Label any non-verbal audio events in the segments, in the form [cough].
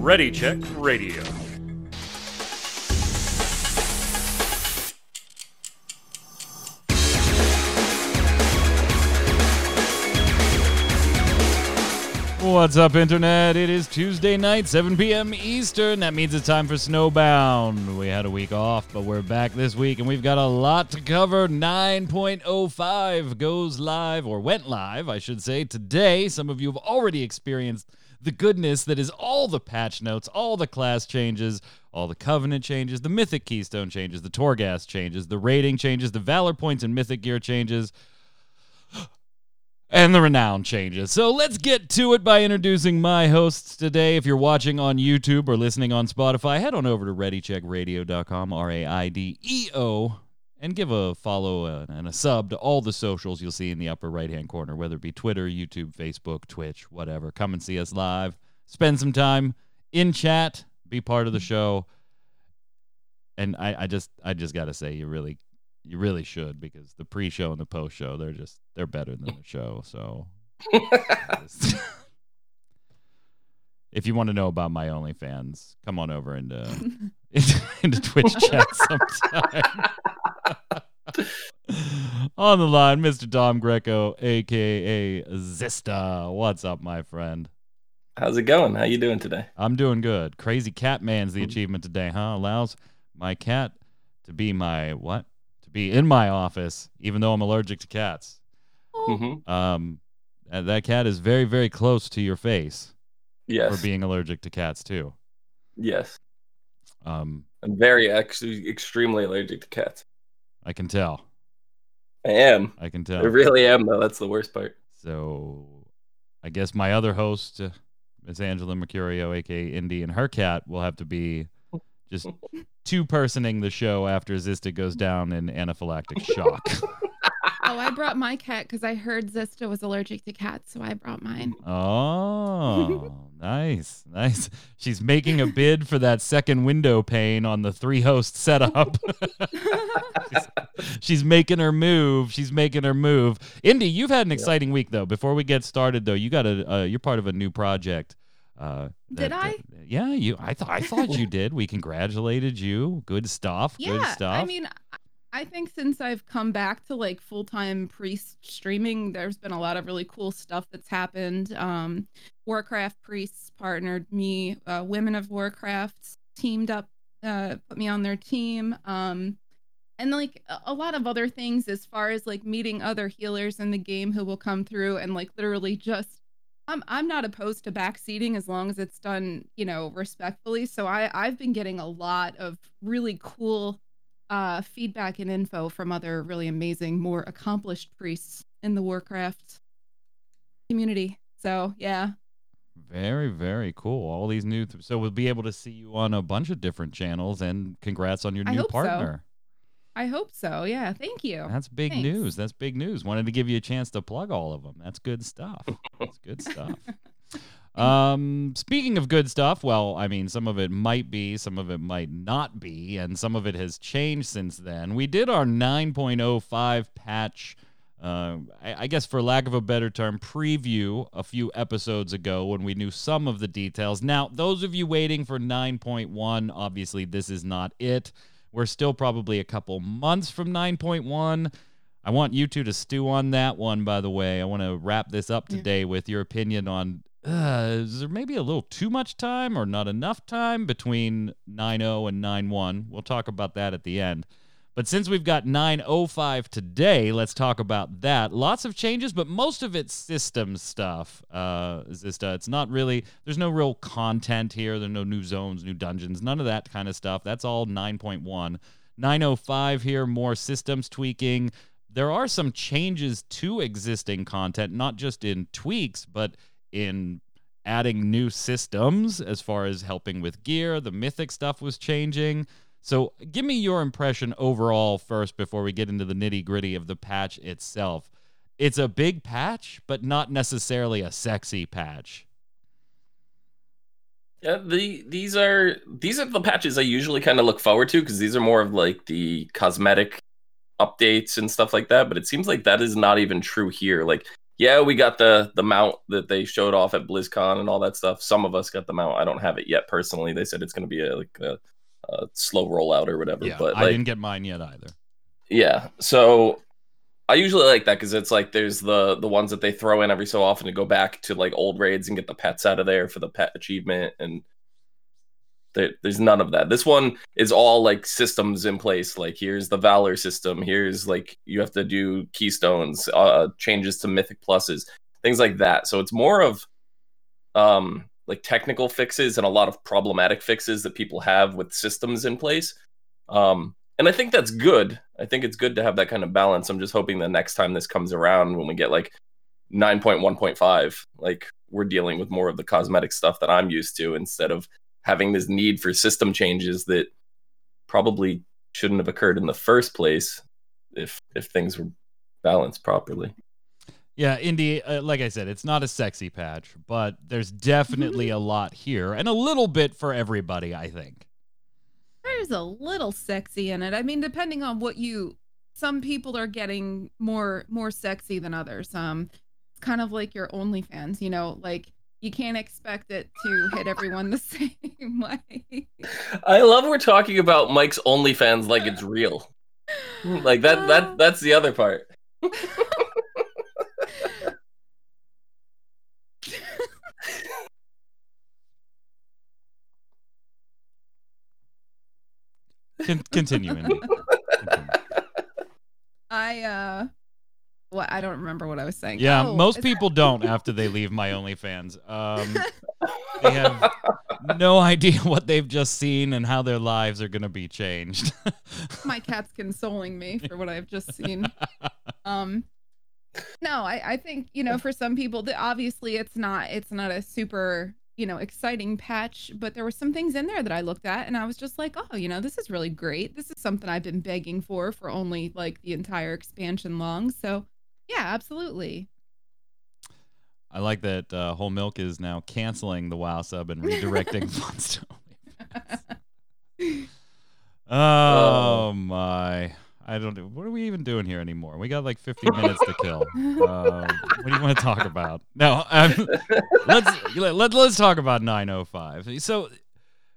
Ready Check Radio. What's up, Internet? It is Tuesday night, 7 p.m. Eastern. That means it's time for Snowbound. We had a week off, but we're back this week, and we've got a lot to cover. 9.05 goes live, or went live, I should say, today. Some of you have already experienced the goodness that is all the patch notes, all the class changes, all the covenant changes, the mythic keystone changes, the Torghast changes, the rating changes, the valor points and mythic gear changes and the renown changes. So let's get to it by introducing my hosts today. If you're watching on YouTube or listening on Spotify, head on over to ReadyCheckRadio.com, R A I D E O, and give a follow and a sub to all the socials you'll see in the upper right hand corner, whether it be Twitter, YouTube, Facebook, Twitch, whatever. Come and see us live. Spend some time in chat, be part of the show. And I, I just I just gotta say you really you really should because the pre-show and the post-show they're just they're better than the show. So [laughs] [laughs] if you want to know about my OnlyFans, come on over into into, [laughs] into Twitch chat sometime. on the line, Mr. Dom Greco, aka Zista. What's up, my friend? How's it going? How you doing today? I'm doing good. Crazy Cat Man's the mm-hmm. achievement today, huh? Allows my cat to be my what? To be in my office, even though I'm allergic to cats. Mm-hmm. Um, and that cat is very, very close to your face Yes. for being allergic to cats too. yes. Um, I'm very actually extremely allergic to cats. I can tell. I am. I can tell. I really am though. That's the worst part. So, I guess my other host, uh, Miss Angela Mercurio, aka Indy, and her cat will have to be just two personing the show after Zista goes down in anaphylactic shock. [laughs] Oh, I brought my cat because I heard Zista was allergic to cats, so I brought mine. Oh, nice, nice. She's making a bid for that second window pane on the three host setup. she's, [laughs] she's making her move. She's making her move. Indy, you've had an exciting week though. Before we get started though, you got a uh, you're part of a new project. Uh, Did that- I? that- yeah, you. I thought I thought you did. We congratulated you. Good stuff. Good stuff. I mean, I- think since I've come back to like full time priest streaming, there's been a lot of really cool stuff that's happened. Um, Warcraft priests partnered me. Uh, Women of Warcraft teamed up, uh, put me on their team. Um, and like a lot of other things as far as like meeting other healers in the game who will come through and like literally just I'm I'm not opposed to backseating as long as it's done, you know, respectfully. So I I've been getting a lot of really cool uh feedback and info from other really amazing, more accomplished priests in the Warcraft community. So yeah. Very, very cool. All these new, th- so we'll be able to see you on a bunch of different channels. And congrats on your I new partner. so. I hope so. Yeah. Thank you. That's big Thanks. news. That's big news. Wanted to give you a chance to plug all of them. That's good stuff. That's good stuff. [laughs] Um, speaking of good stuff, well, I mean, some of it might be, some of it might not be, and some of it has changed since then. We did our 9.05 patch, uh, I, I guess for lack of a better term, preview a few episodes ago when we knew some of the details. Now, those of you waiting for 9.1, obviously, this is not it. We're still probably a couple months from 9.1. I want you two to stew on that one, by the way. I want to wrap this up Yeah. today with your opinion on uh, is there maybe a little too much time or not enough time between 9.0 and 9.1? We'll talk about that at the end. But since we've got 9.05 today, let's talk about that. Lots of changes, but most of it's system stuff. Uh, Zista, it's not really, there's no real content here. There's no new zones, new dungeons, none of that kind of stuff. That's all 9.1. 905 here, more systems tweaking. There are some changes to existing content, not just in tweaks, but in adding new systems as far as helping with gear. The mythic stuff was changing. So, give me your impression overall first before we get into the nitty gritty of the patch itself. It's a big patch, but not necessarily a sexy patch. Yeah, the these are these are the patches I usually kind of look forward to because these are more of like the cosmetic updates and stuff like that. But it seems like that is not even true here. Like yeah, we got the the mount that they showed off at BlizzCon and all that stuff. Some of us got the mount. I don't have it yet personally. They said it's going to be a like a, a, slow rollout or whatever. Yeah, but I didn't get mine yet either. yeah, so I usually like that because it's like there's the the ones that they throw in every so often to go back to like old raids and get the pets out of there for the pet achievement and there, there's none of that. This one is all like systems in place. Like here's the Valor system. Here's like you have to do keystones, uh, changes to mythic pluses, things like that. So it's more of um like technical fixes and a lot of problematic fixes that people have with systems in place. Um, and I think that's good. I think it's good to have that kind of balance. I'm just hoping the next time this comes around, when we get like 9.1.5, like we're dealing with more of the cosmetic stuff that I'm used to instead of having this need for system changes that probably shouldn't have occurred in the first place if if things were balanced properly. Yeah, Indy, uh, like I said, it's not a sexy patch, but there's definitely a [laughs] lot here and a little bit for everybody, I think. There's a little sexy in it. I mean, depending on what you some people are getting more more sexy than others. Um it's kind of like your OnlyFans, you know, like you can't expect it to hit everyone the [laughs] same way. I love we're talking about Mike's OnlyFans like it's real. [laughs] Like that Uh. that that's the other part. Con- continue, Indy. [laughs] Continue. I uh what I don't remember what I was saying. Yeah, Oh, most it's- people [laughs] don't after they leave my OnlyFans. Um, [laughs] they have no idea what they've just seen and how their lives are going to be changed. my cat's consoling me for what I've just seen. Um no, I, I think, you know, for some people that obviously it's not it's not a super, you know, exciting patch, but there were some things in there that I looked at and I was just like, oh, you know, this is really great. This is something I've been begging for for only like the entire expansion long. So yeah, absolutely. I like that uh, Whole Milk is now canceling the WoW sub and redirecting funds to OnlyFans. Oh my. I don't know. What are we even doing here anymore? We got like 50 minutes to kill. Um, what do you want to talk about? No, um, let's let, let's talk about 905. So,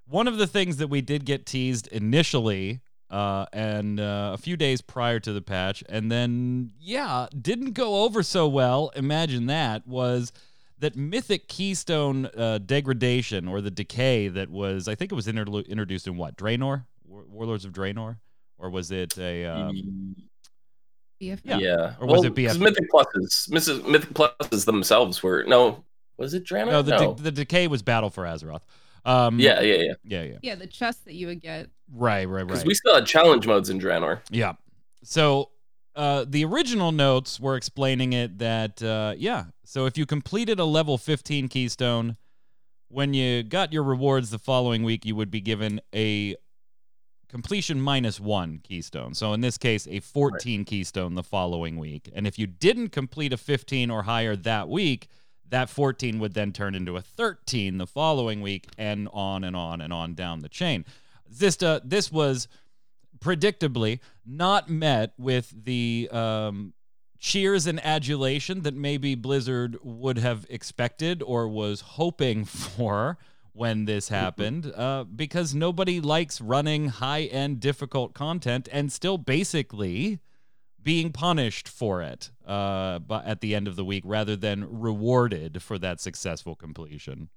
one of the things that we did get teased initially uh, and uh, a few days prior to the patch, and then yeah, didn't go over so well. Imagine that was that mythic keystone uh, degradation or the decay that was I think it was introduced in what Draenor, War- Warlords of Draenor, or was it a um, BFF. Yeah. yeah. Or was Well, it BF? 'cause Mythic Pluses, Mrs. Mythic Pluses themselves were no. Was it Draenor? no the no. de- the decay was Battle for Azeroth. Um, yeah, yeah, yeah. yeah, yeah, Yeah, the chest that you would get. right, right, right. Because we still had challenge modes in Draenor. Yeah. So uh, the original notes were explaining it that, uh, yeah, so if you completed a level 15 keystone, when you got your rewards the following week, you would be given a completion minus one keystone. So in this case, a 14 keystone the following week. And if you didn't complete a 15 or higher that week, that 14 would then turn into a 13 the following week, and on and on and on down the chain. Zista, this was predictably not met with the um, cheers and adulation that maybe Blizzard would have expected or was hoping [laughs] for when this happened, uh, because nobody likes running high end difficult content and still basically being punished for it uh, but at the end of the week rather than rewarded for that successful completion.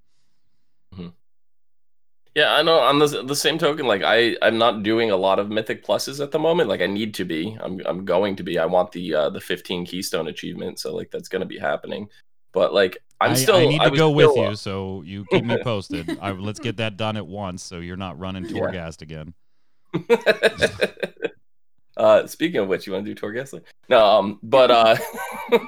Yeah, I know. On the the same token, like I I'm not doing a lot of mythic pluses at the moment. Like I need to be. I'm I'm going to be. I want the uh the 15 keystone achievement, so like that's gonna be happening. But like I'm I, still. I need to was go with you, so you keep me posted. I, [laughs] let's get that done at once, so you're not running Yeah. Torghast again. [laughs] uh, speaking of which, you want to do Torghast? No, um, but uh, [laughs]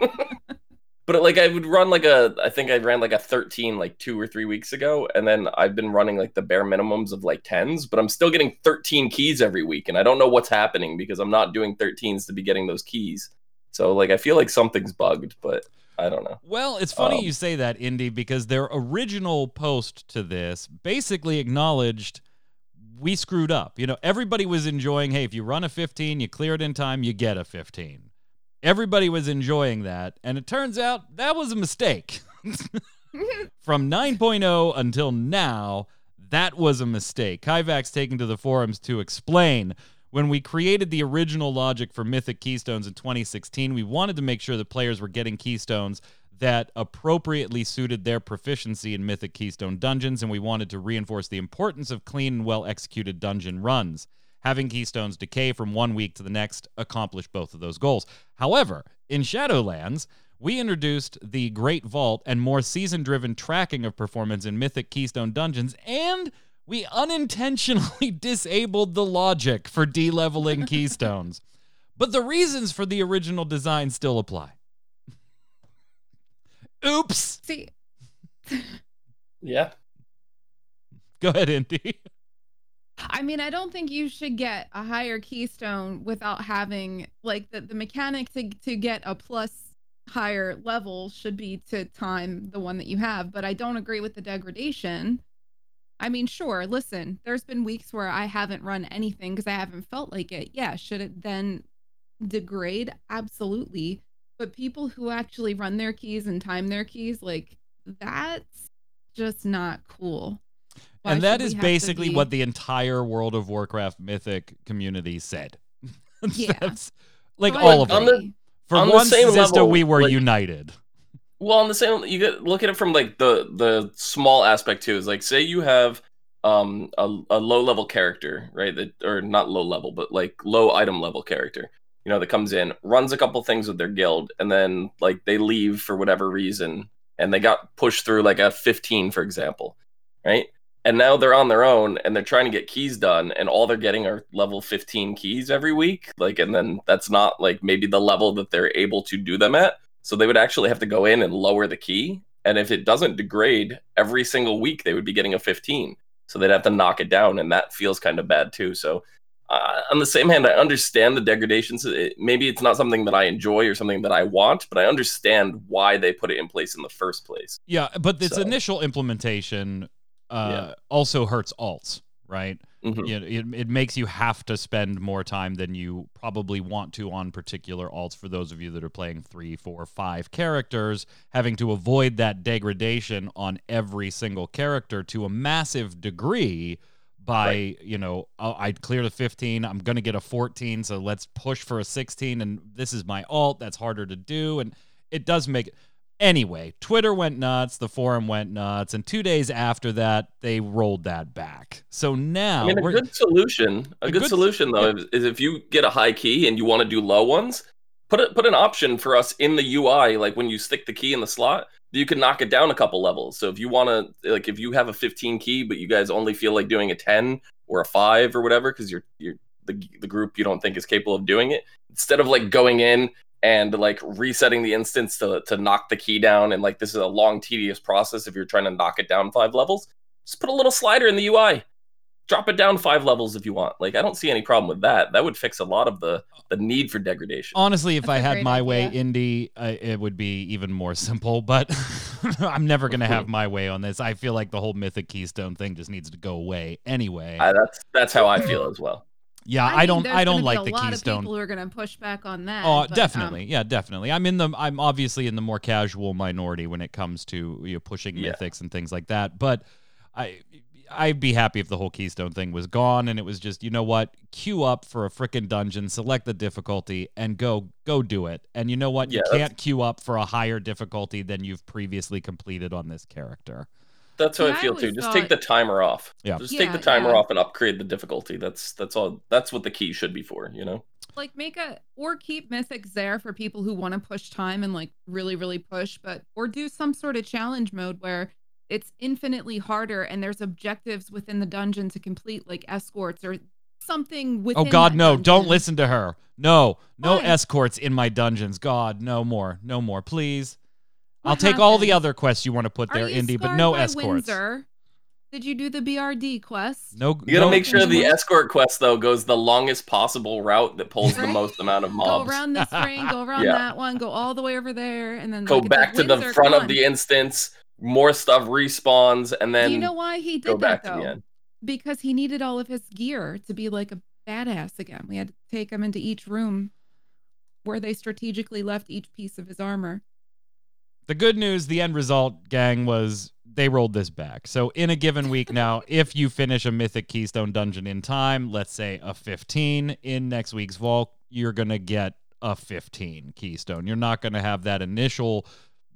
but like I would run like a, I think I ran like a 13 like two or three weeks ago, and then I've been running like the bare minimums of like tens, but I'm still getting 13 keys every week, and I don't know what's happening because I'm not doing 13s to be getting those keys. So like I feel like something's bugged, but I don't know. Well, it's funny Um, you say that, Indy, because their original post to this basically acknowledged we screwed up. You know, everybody was enjoying, hey, if you run a 15, you clear it in time, you get a 15. Everybody was enjoying that, and it turns out that was a mistake. [laughs] [laughs] From 9.0 until now, that was a mistake. Kaivax taking to the forums to explain. When we created the original logic for Mythic Keystones in 2016, we wanted to make sure that players were getting Keystones that appropriately suited their proficiency in Mythic Keystone dungeons, and we wanted to reinforce the importance of clean and well executed dungeon runs. Having Keystones decay from one week to the next accomplished both of those goals. However, in Shadowlands, we introduced the Great Vault and more season driven tracking of performance in Mythic Keystone dungeons, and we unintentionally [laughs] disabled the logic for de-leveling keystones. But the reasons for the original design still apply. [laughs] Oops. See, [laughs] Yeah. Go ahead, Indy. I mean, I don't think you should get a higher keystone without having like the, the mechanic to to get a plus higher level should be to time the one that you have, but I don't agree with the degradation. I mean, sure, listen, there's been weeks where I haven't run anything because I haven't felt like it. Yeah, should it then degrade? Absolutely. But people who actually run their keys and time their keys, like that's just not cool. Why and that should we is have to basically be- what the entire World of Warcraft Mythic community said. [laughs] Yeah. That's- like So I all of On them. the- For on the same Zista, level, we were like- united. Well, on the same, you get look at it from like the the small aspect too. Is like say you have um a, a low level character, right? That or not low level, but like low item level character. You know, that comes in, runs a couple things with their guild, and then like they leave for whatever reason, and they got pushed through like a 15, for example, right? And now they're on their own and they're trying to get keys done, and all they're getting are level 15 keys every week. Like, and then that's not like maybe the level that they're able to do them at. So they would actually have to go in and lower the key. And if it doesn't degrade every single week, they would be getting a 15. So they'd have to knock it down. And that feels kind of bad too. So, uh, on the same hand, I understand the degradations. It, maybe it's not something that I enjoy or something that I want, but I understand why they put it in place in the first place. Yeah, but this So- initial implementation uh, Yeah. also hurts alts, right? Mhm. You know, it, it makes you have to spend more time than you probably want to on particular alts for those of you that are playing three, four, five characters, having to avoid that degradation on every single character to a massive degree by, Right. you know, oh, I clear the 15, I'm going to get a 14, so let's push for a 16, and this is my alt, that's harder to do, and it does make Anyway, Twitter went nuts, the forum went nuts, and two days after that, they rolled that back. So now I mean, a good solution, a, a good, good- solution though, is, is if you get a high key and you want to do low ones, put it put an option for us in the UI, like when you stick the key in the slot, you can knock it down a couple levels. So if you want to, like, if you have a 15 key, but you guys only feel like doing a 10 or a five or whatever, because you're you're the the group you don't think is capable of doing it, instead of like going in and like resetting the instance to to knock the key down, and like this is a long tedious process if you're trying to knock it down five levels, just put a little slider in the UI drop it down five levels if you want. Like I don't see any problem with that. That would fix a lot of the the need for degradation. honestly, if That's I a had great my way, idea. indie, uh, it would be even more simple. But [laughs] I'm never gonna have my way on this. I feel like the whole Mythic Keystone thing just needs to go away anyway. I, that's that's how I feel as well. Yeah, I, mean, don't. I don't gonna be like a the lot Keystone. Of people are going to push back on that. Oh, but, um, definitely. yeah, definitely. I'm in the I'm obviously in the more casual minority when it comes to you know, pushing Yeah. mythics and things like that. But I I'd be happy if the whole Keystone thing was gone and it was just, you know what, queue up for a freaking dungeon, select the difficulty and go go do it. And you know what? Yeah, you can't queue up for a higher difficulty than you've previously completed on this character. That's how Yeah, I I feel too. always Just take the timer off. Yeah. Just take the timer yeah. off and upgrade the difficulty. That's that's all. That's what the key should be for. You know. like make a or keep mythics there for people who want to push time and like really really push but or do some sort of challenge mode where it's infinitely harder and there's objectives within the dungeon to complete like escorts or something Oh god, that no, don't listen to her. No. No Why? escorts in my dungeons. God, no more. No more, please. What I'll take all the other quests you want to put there, Indy, but no by escorts. Windsor? Did you do the BRD quest? No, You gotta no, make sure the Windsor? escort quest though goes the longest possible route that pulls the most amount of mobs. Go around this ring, go around Yeah. that one, go all the way over there, and then Go like, back like, to the front come of the instance. More stuff respawns, and then Do you know why he did that though? Because he needed all of his gear to be like a badass again. We had to take him into each room. where they strategically left each piece of his armor. The good news, the end result, gang, was they rolled this back. So in a given week now, [laughs] if you finish a Mythic Keystone dungeon in time, let's say a 15 in next week's vault, you're going to get a 15 Keystone. You're not going to have that initial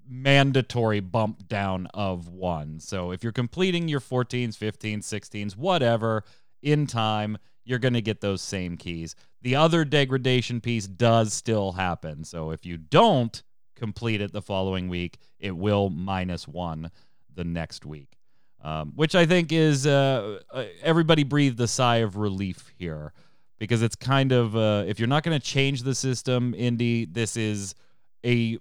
mandatory bump down of one. So if you're completing your 14s, 15s, 16s, whatever in time, you're going to get those same keys. The other degradation piece does still happen. So if you don't, complete it the following week, it will minus one the next week. Um, which I think is uh, uh, everybody breathed a sigh of relief here because it's kind of uh, if you're not going to change the system, Indy, this is a,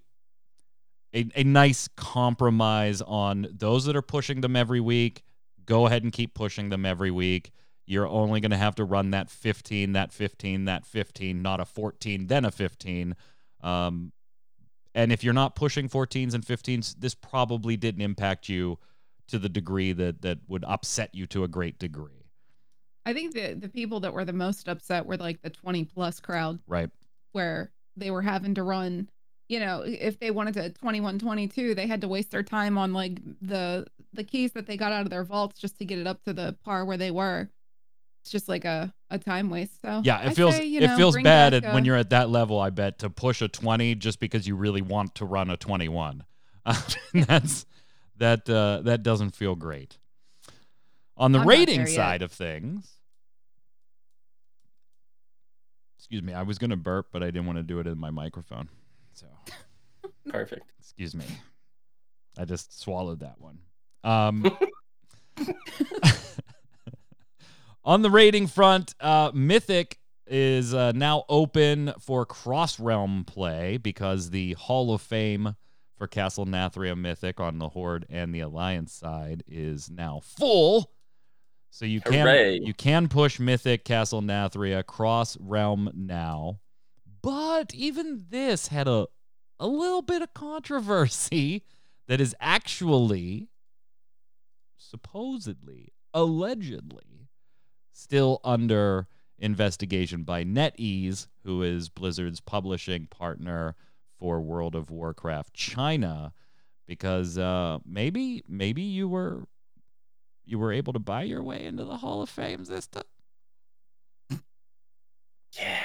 a a nice compromise on those that are pushing them every week. Go ahead and keep pushing them every week. You're only going to have to run that 15, that 15, that 15, not a 14, then a 15. Um, and if you're not pushing 14s and 15s, this probably didn't impact you to the degree that that would upset you to a great degree. I think the the people that were the most upset were like the 20 plus crowd. Right. Where they were having to run, you know, if they wanted to 21 22, they had to waste their time on like the the keys that they got out of their vaults just to get it up to the par where they were it's just like a, a time waste. So yeah, it I feels say, you it feels bad at, a- when you're at that level. I bet to push a twenty just because you really want to run a twenty one. [laughs] that's that uh, that doesn't feel great. On the I'm rating side of things, excuse me, I was gonna burp, but I didn't want to do it in my microphone. So [laughs] Perfect. excuse me, I just swallowed that one. Um, [laughs] On the rating front, uh, Mythic is uh, now open for cross realm play because the Hall of Fame for Castle Nathria Mythic on the Horde and the Alliance side is now full. So you can Hooray. you can push Mythic Castle Nathria cross realm now. But even this had a a little bit of controversy [laughs] that is actually supposedly allegedly still under investigation by NetEase, who is Blizzard's publishing partner for World of Warcraft China, because uh, maybe maybe you were you were able to buy your way into the Hall of Fame this time. Yeah.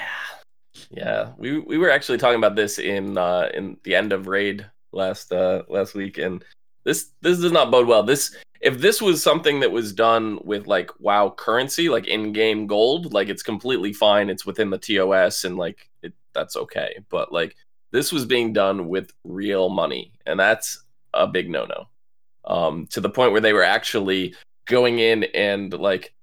Yeah. We we were actually talking about this in uh in the end of raid last uh last week and this this does not bode well. This if this was something that was done with like WoW currency, like in-game gold, like it's completely fine. It's within the TOS and like it that's okay. But like this was being done with real money and that's a big no-no. Um to the point where they were actually going in and like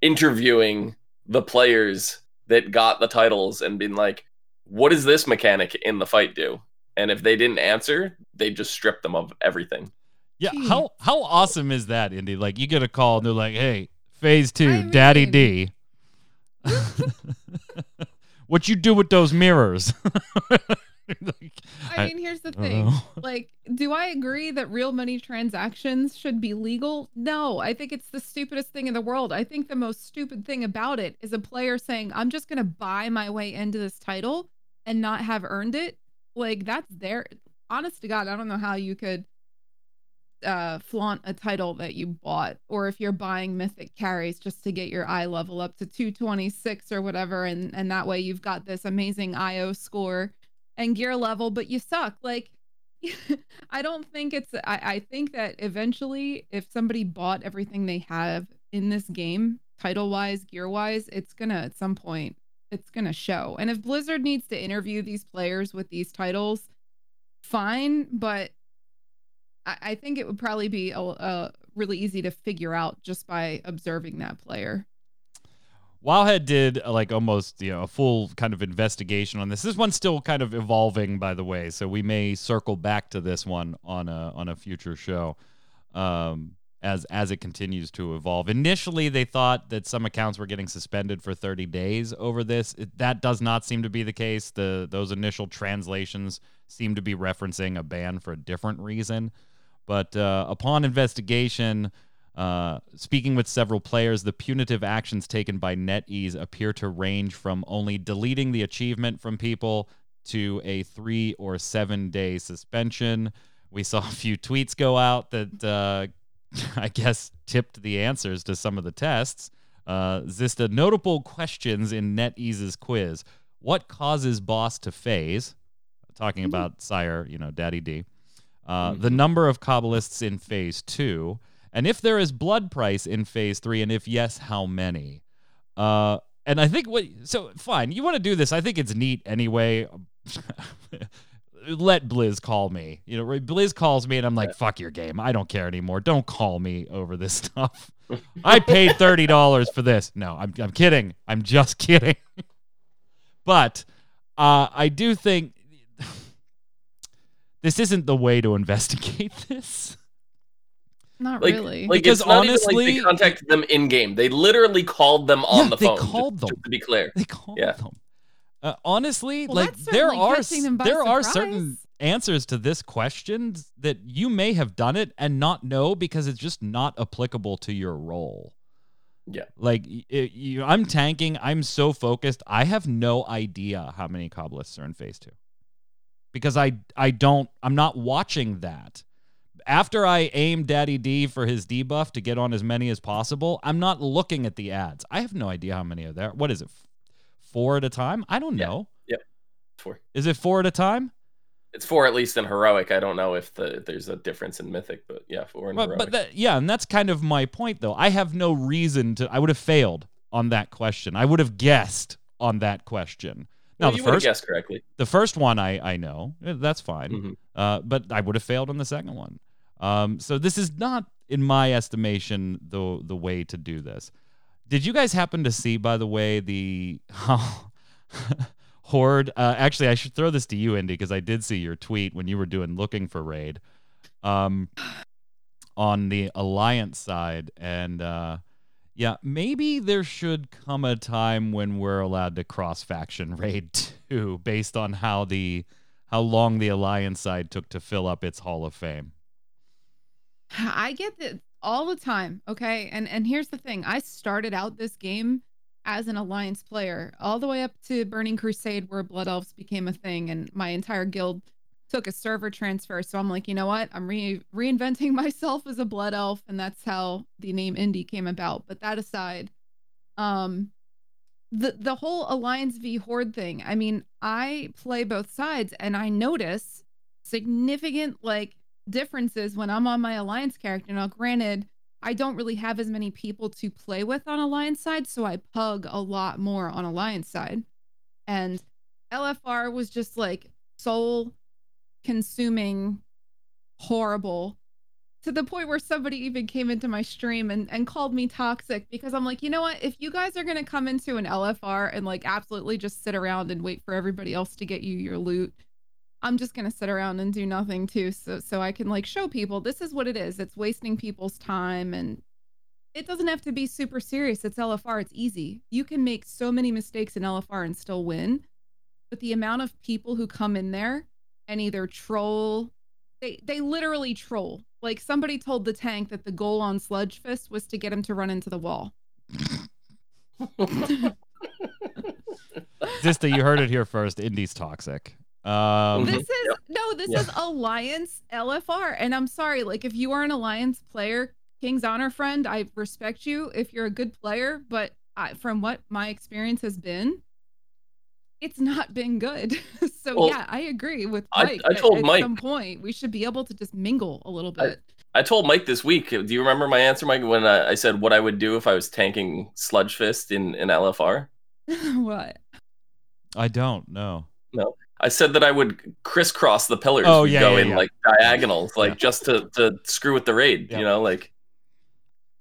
interviewing the players that got the titles and being like, what does this mechanic in the fight do? And if they didn't answer, they just stripped them of everything. Yeah, Gee. how how awesome is that, Indy? Like you get a call and they're like, "Hey, Phase Two, I Daddy mean- D, [laughs] what you do with those mirrors?" Like, [laughs] I I- mean, here's the thing. Like, do I agree that real money transactions should be legal? No, I think it's the stupidest thing in the world. I think the most stupid thing about it is a player saying, I'm just going to buy my way into this title and not have earned it. Like, that's their honest to God, I don't know how you could uh flaunt a title that you bought or if you're buying mythic carries just to get your eye level up to 226 or whatever and and that way you've got this amazing io score and gear level but you suck. Like [laughs] i don't think it's I, I think that eventually if somebody bought everything they have in this game title wise gear wise it's gonna at some point it's gonna show. And if blizzard needs to interview these players with these titles fine but I, I think it would probably be a, a really easy to figure out just by observing that player. Wowhead did uh, like almost you know a full kind of investigation on this. This one's still kind of evolving, by the way, so we may circle back to this one on a on a future show um, as as it continues to evolve. Initially, they thought that some accounts were getting suspended for 30 days over this. It, that does not seem to be the case. The those initial translations seem to be referencing a ban for a different reason. But uh, upon investigation, uh, speaking with several players, the punitive actions taken by NetEase appear to range from only deleting the achievement from people to a three or seven day suspension. We saw a few tweets go out that uh, [laughs] I guess tipped the answers to some of the tests. Uh, Zista notable questions in NetEase's quiz. What causes boss to phase? Talking Mm-hmm. about sire, you know, Daddy D. Uh, Mhm. The number of Kabbalists in phase two. And if there is blood price in phase three, and if yes, how many? Uh, and I think what so fine, you want to do this. I think it's neat anyway. [laughs] Let Blizz call me. You know, Blizz calls me and I'm like, fuck your game. I don't care anymore. Don't call me over this stuff. I paid thirty dollars for this. No, I'm I'm kidding. I'm just kidding. [laughs] but uh, I do think this isn't the way to investigate [laughs] this. Not Like, really. like Because it's not even honestly- like they contacted them in game. They literally called them on Yeah, the they phone. called just, them. just to be clear. They called Yeah. them. Uh, honestly, Well, like there are catching them by there are certain answers to this question that you may have done it and not know because it's just not applicable to your role. Yeah. Like it, you, I'm tanking. I'm so focused. I have no idea how many Cabalists are in phase two because I I don't. I'm not watching that. After I aim Daddy D for his debuff to get on as many as possible, I'm not looking at the ads. I have no idea how many are there. What is it? Four at a time? I don't know Yeah. know. Four. Is it four at a time? It's four at least in heroic. I don't know if the there's a difference in mythic, but yeah, four in But, heroic. but that, yeah, and that's kind of my point, though. I have no reason to. I would have failed on that question. I would have guessed on that question. Now well, the you would have first, guessed correctly. the first one, I I know Eh, that's fine. Mhm. Uh, but I would have failed on the second one. Um, so this is not, in my estimation, the the way to do this. Did you guys happen to see, by the way, the how [laughs] horde? Uh, actually, I should throw this to you, Indy, because I did see your tweet when you were doing looking for raid, um, on the alliance side, and uh, yeah, maybe there should come a time when we're allowed to cross faction raid [laughs] too, based on how the how long the alliance side took to fill up its hall of fame. [sighs] I get that all the time. Okay. And and here's the thing. I started out this game as an alliance player, all the way up to Burning Crusade, where Blood Elves became a thing, and my entire guild took a server transfer. So I'm like, you know what? I'm re- reinventing [laughs] myself as a Blood Elf, and that's how the name Indie came about. But that aside, um, the the whole Alliance v Horde thing. I mean, I play both sides, and I notice significant like differences when I'm on my alliance character. Now, granted, I don't really have as many people to play with on alliance side, so I pug a lot more on alliance side. And LFR was just like soul consuming, horrible to the point where somebody even came into my stream and, and called me toxic because I'm like, you know what? If you guys are going to come into an LFR and like absolutely just sit around and wait for everybody else to get you your loot, I'm just gonna sit around and do nothing too, so so I can like show people this is what it is. It's wasting people's time, and it doesn't have to be super serious. It's LFR. It's easy. You can make so many mistakes in LFR and still win, but the amount of people who come in there and either troll, they they literally troll. Like somebody told the tank that the goal on Sludgefist was to get him to run into the wall. [laughs] Zista, you heard it here first. Indy's toxic. Um, this is no this Yeah. is alliance lfr and i'm sorry like if you are an alliance player king's honor friend i respect you if you're a good player but I, from what my experience has been it's not been good [laughs] so Well, yeah i agree with mike I that told at Mike- some point we should be able to just mingle a little bit I told Mike this week. Uh, do you remember my answer, Mike, when I, I said what I would do if I was tanking Sludgefist in, in LFR? [laughs] what I don't know. No. I said that I would crisscross the pillars. Oh, We'd yeah, go yeah, in yeah. like diagonals, like Yeah. just to, to screw with the raid. Yeah. You know, like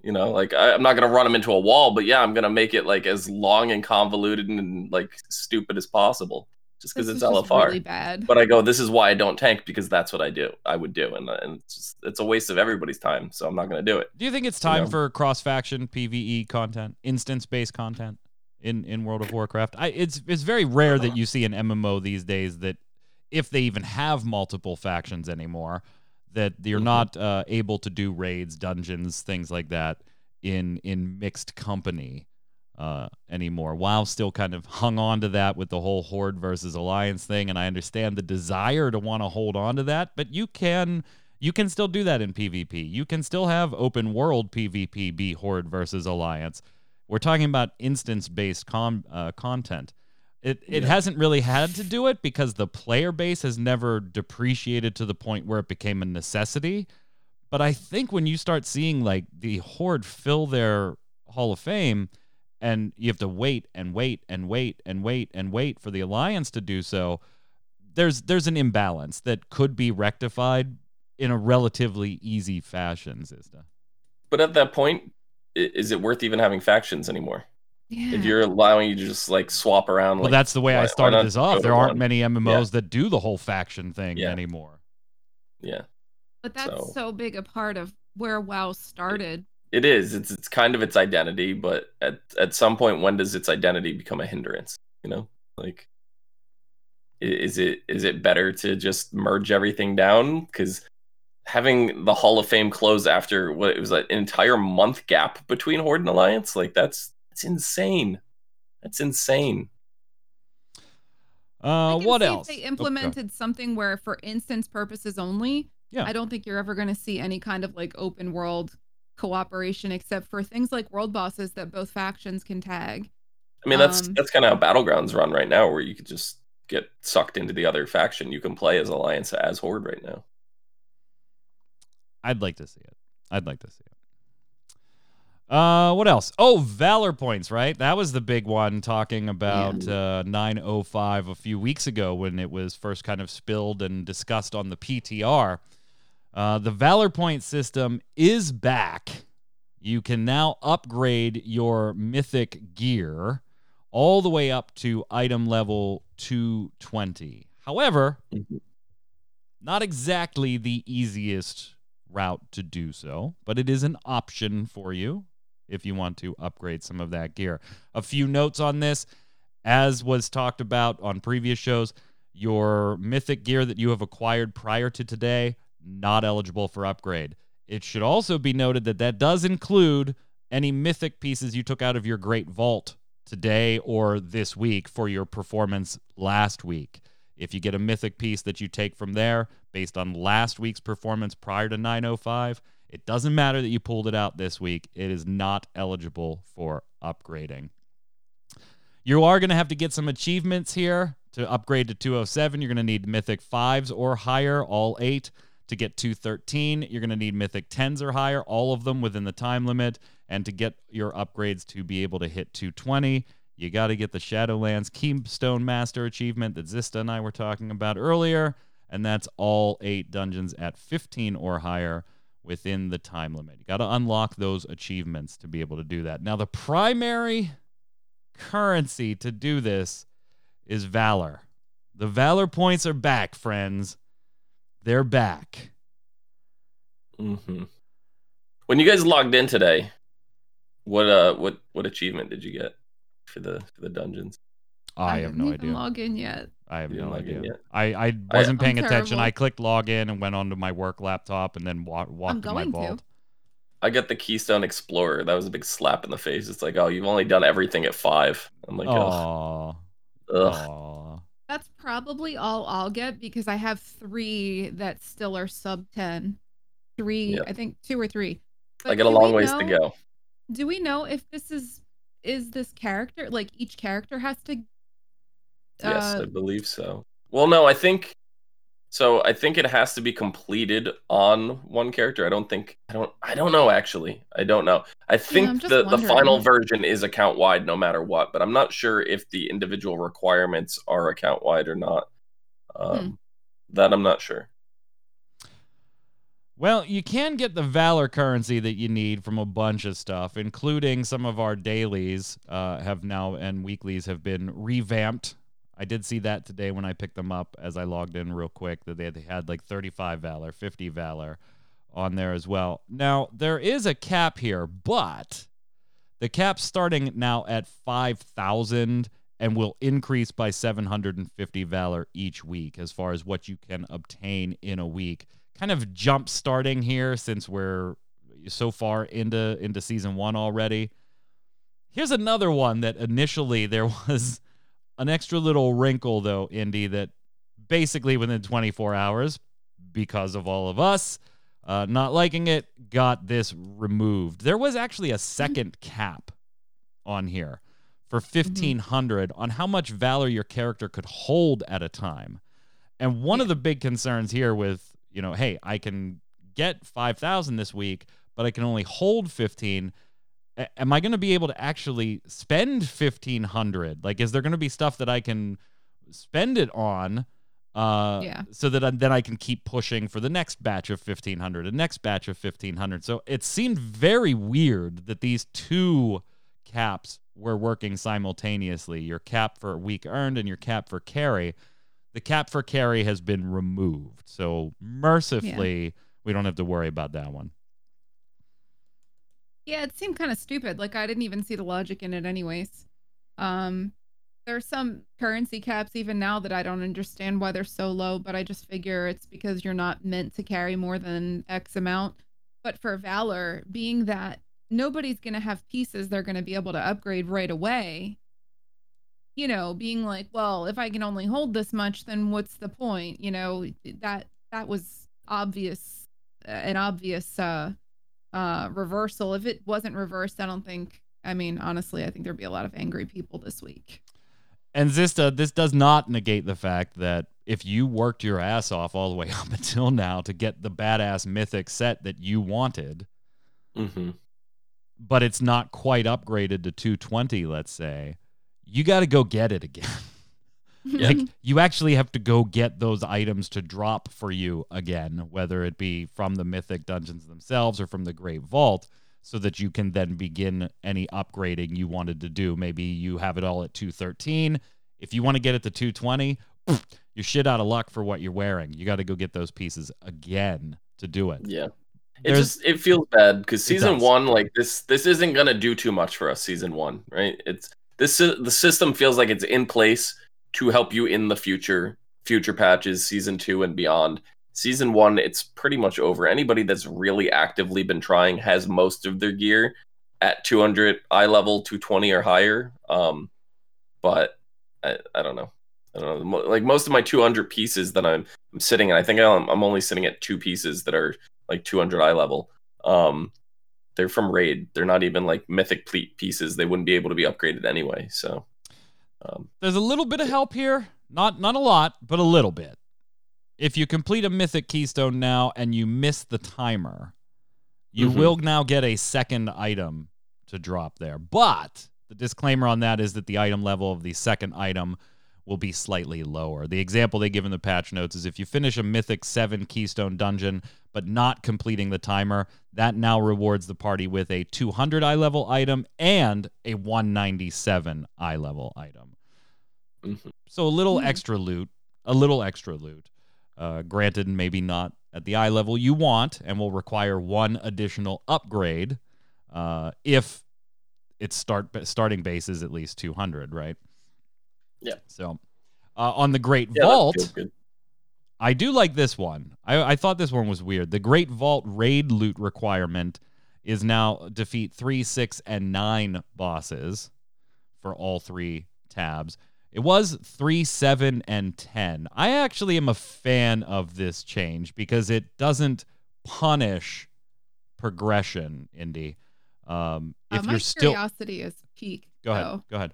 you know, like I, I'm not gonna run them into a wall, but yeah, I'm gonna make it like as long and convoluted and like stupid as possible, just because it's is LFR. really bad But I go, this is why I don't tank because that's what I do. I would do, and, and it's just it's a waste of everybody's time. So I'm not gonna do it. Do you think it's time know. for cross faction PVE content, instance based content in, in World of Warcraft? I, it's it's very rare that you see an MMO these days that, if they even have multiple factions anymore, that you're Mhm. not uh, able to do raids, dungeons, things like that in in mixed company. uh, anymore. WoW still kind of hung on to that with the whole Horde versus Alliance thing, and I understand the desire to want to hold on to that, but you can you can still do that in PvP. You can still have open world PvP be Horde versus Alliance. We're talking about instance based com- uh, content. It it Yeah. hasn't really had to do it because the player base has never depreciated to the point where it became a necessity. But I think when you start seeing like the Horde fill their Hall of Fame and you have to wait and wait and wait and wait and wait for the alliance to do so, there's there's an imbalance that could be rectified in a relatively easy fashion, Zista. But at that point, is it worth even having factions anymore? Yeah. If you're allowing you to just like swap around, Well, like, that's the way why- I started this off. There aren't one? many MMOs that do the whole faction thing Yeah. anymore. yeah, but that's so- so... big a part of where WoW started. it is. It's it's kind of its identity, but at at some point, when does its identity become a hindrance? You know, like is it is it better to just merge everything down because having the Hall of Fame close after what it was an entire month gap between Horde and Alliance, like that's that's insane. That's insane. Uh, I can what see else? If they Okay. implemented something where, for instance purposes only, Yeah. I don't think you're ever going to see any kind of like open world cooperation, except for things like world bosses that both factions can tag. I mean, that's Um, that's kind of how battlegrounds run right now, where you could just get sucked into the other faction. You can play as Alliance as Horde right now. I'd like to see it. I'd like to see it. Uh, what else? Oh, Valor points, right? That was the big one talking about uh, 905 a few weeks ago when it was first kind of spilled and discussed on the PTR. Uh, the Valor point system is back. You can now upgrade your mythic gear all the way up to item level 220. However, Mhm. not exactly the easiest route to do so, but it is an option for you if you want to upgrade some of that gear. A few notes on this as was talked about on previous shows, your mythic gear that you have acquired prior to today not eligible for upgrade. It should also be noted that that does include any mythic pieces you took out of your great vault today or this week for your performance last week. If you get a mythic piece that you take from there based on last week's performance prior to 905, it doesn't matter that you pulled it out this week. It is not eligible for upgrading. You are going to have to get some achievements here to upgrade to 207. You're going to need mythic 5s or higher, all 8. To get 213, you're going to need mythic 10s or higher, all of them within the time limit. And to get your upgrades to be able to hit 220, you got to get the Shadowlands Keystone Master achievement that Zista and I were talking about earlier. And that's all eight dungeons at 15 or higher within the time limit. You got to unlock those achievements to be able to do that. Now, the primary currency to do this is Valor. The Valor points are back, friends. They're back. hmm When you guys logged in today, what uh what what achievement did you get for the for the dungeons? I, have didn't no even idea. Log in yet. I have You no didn't log in idea. I, I wasn't I'm paying attention. terrible. I clicked login and went onto my work laptop and then wa- walked to my going to. vault. I got the Keystone Explorer. That was a big slap in the face. It's like, oh, you've only done everything at five. I'm like, oh, ugh. That's probably all I'll get because I have three that still are sub 10. Three, Yep. I think two or three. I But got a long ways to go. Do we know if this is is this character like each character has to Yes, uh, I believe so. Well, no, I think so. I think it has to be completed on one character. I don't think I don't I don't know actually. I don't know. I think I'm just the the final version is account wide no matter what, but I'm not sure if the individual requirements are account wide or not. Um, Hmm. That I'm not sure. Well, you can get the Valor currency that you need from a bunch of stuff, including some of our dailies uh, have now and weeklies have been revamped. I did see that today when I picked them up as I logged in real quick that they, they had like 35 Valor, 50 Valor on there as well. Now, there is a cap here, but the cap's starting now at 5,000 and will increase by 750 Valor each week as far as what you can obtain in a week kind of jump starting here since we're so far into into season one already. Here's another one that initially there [laughs] was an extra little wrinkle, though, Indy, that basically within 24 hours, because of all of us uh, not liking it, got this removed. There was actually a second [laughs] cap on here for 1500 on how much valor your character could hold at a time. And one of the big concerns here with, you know, hey, I can get 5000 this week, but I can only hold 15 a- am I going to be able to actually spend 1500? Like is there going to be stuff that I can spend it on uh Yeah. so that I, then I can keep pushing for the next batch of 1500, the next batch of 1500. So it seemed very weird that these two caps were working simultaneously. Your cap for week earned and your cap for carry. The cap for carry has been removed. So mercifully, we don't have to worry about that one. Yeah, it seemed kind of stupid. Like I didn't even see the logic in it anyways. Um there's some currency caps even now that I don't understand why they're so low, but I just figure it's because you're not meant to carry more than X amount. But for Valor, being that nobody's going to have pieces they're going to be able to upgrade right away, you know, being like, well, if I can only hold this much, then what's the point? You know, that that was obvious an obvious uh uh reversal. If it wasn't reversed, I don't think I mean, honestly, I think there'd be a lot of angry people this week. And Zista, this does not negate the fact that if you worked your ass off all the way [laughs] up until now to get the badass mythic set that you wanted, hmm but it's not quite upgraded to 220, let's say, you got to go get it again. [laughs] like you actually have to go get those items to drop for you again, whether it be from the mythic dungeons themselves or from the Great Vault, so that you can then begin any upgrading you wanted to do. Maybe you have it all at 213. If you want to get it to 220, you're shit out of luck for what you're wearing. You got to go get those pieces again to do it. Yeah. It There's- just it feels bad because season one, like this, this isn't gonna do too much for us. Season one, right? It's this the system feels like it's in place to help you in the future, future patches, season two and beyond. Season one, it's pretty much over. Anybody that's really actively been trying has most of their gear at 200 eye level, 220 or higher. Um, but I, I don't know. I don't know. Like most of my 200 pieces that I'm, I'm sitting, and I think I'm, I'm only sitting at two pieces that are like 200 eye level. Um, they're from raid. They're not even like mythic ple- pieces. They wouldn't be able to be upgraded anyway. So, um, There's a little bit of help here. Not not a lot, but a little bit. If you complete a mythic keystone now and you miss the timer, you Mhm. will now get a second item to drop there. But the disclaimer on that is that the item level of the second item will be slightly lower. The example they give in the patch notes is if you finish a mythic 7 keystone dungeon but not completing the timer, that now rewards the party with a 200 eye level item and a 197 eye level item. mhm. So a little Hmm. extra loot, a little extra loot. Uh, granted, maybe not at the eye level you want, and will require one additional upgrade uh, if its start starting base is at least 200, right? Yeah. So uh, on the Great yeah, that Vault, feels good. I do like this one. I, I thought this one was weird. The Great Vault raid loot requirement is now defeat three, six, and nine bosses for all three tabs. It was three, seven, and ten. I actually am a fan of this change because it doesn't punish progression, Indy. Um, Uh, if my you're still curiosity is peaked. go ahead, though. go ahead.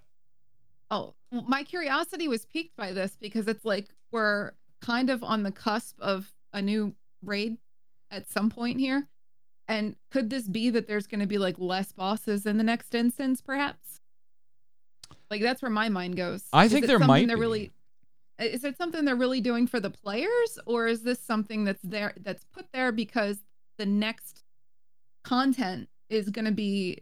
Oh, my curiosity was piqued by this because it's like we're kind of on the cusp of a new raid at some point here. And could this be that there's going to be like less bosses in the next instance, perhaps? Like that's where my mind goes. I Is think there something might They're really. Is it something they're really doing for the players, or is this something that's there that's put there because the next content is going to be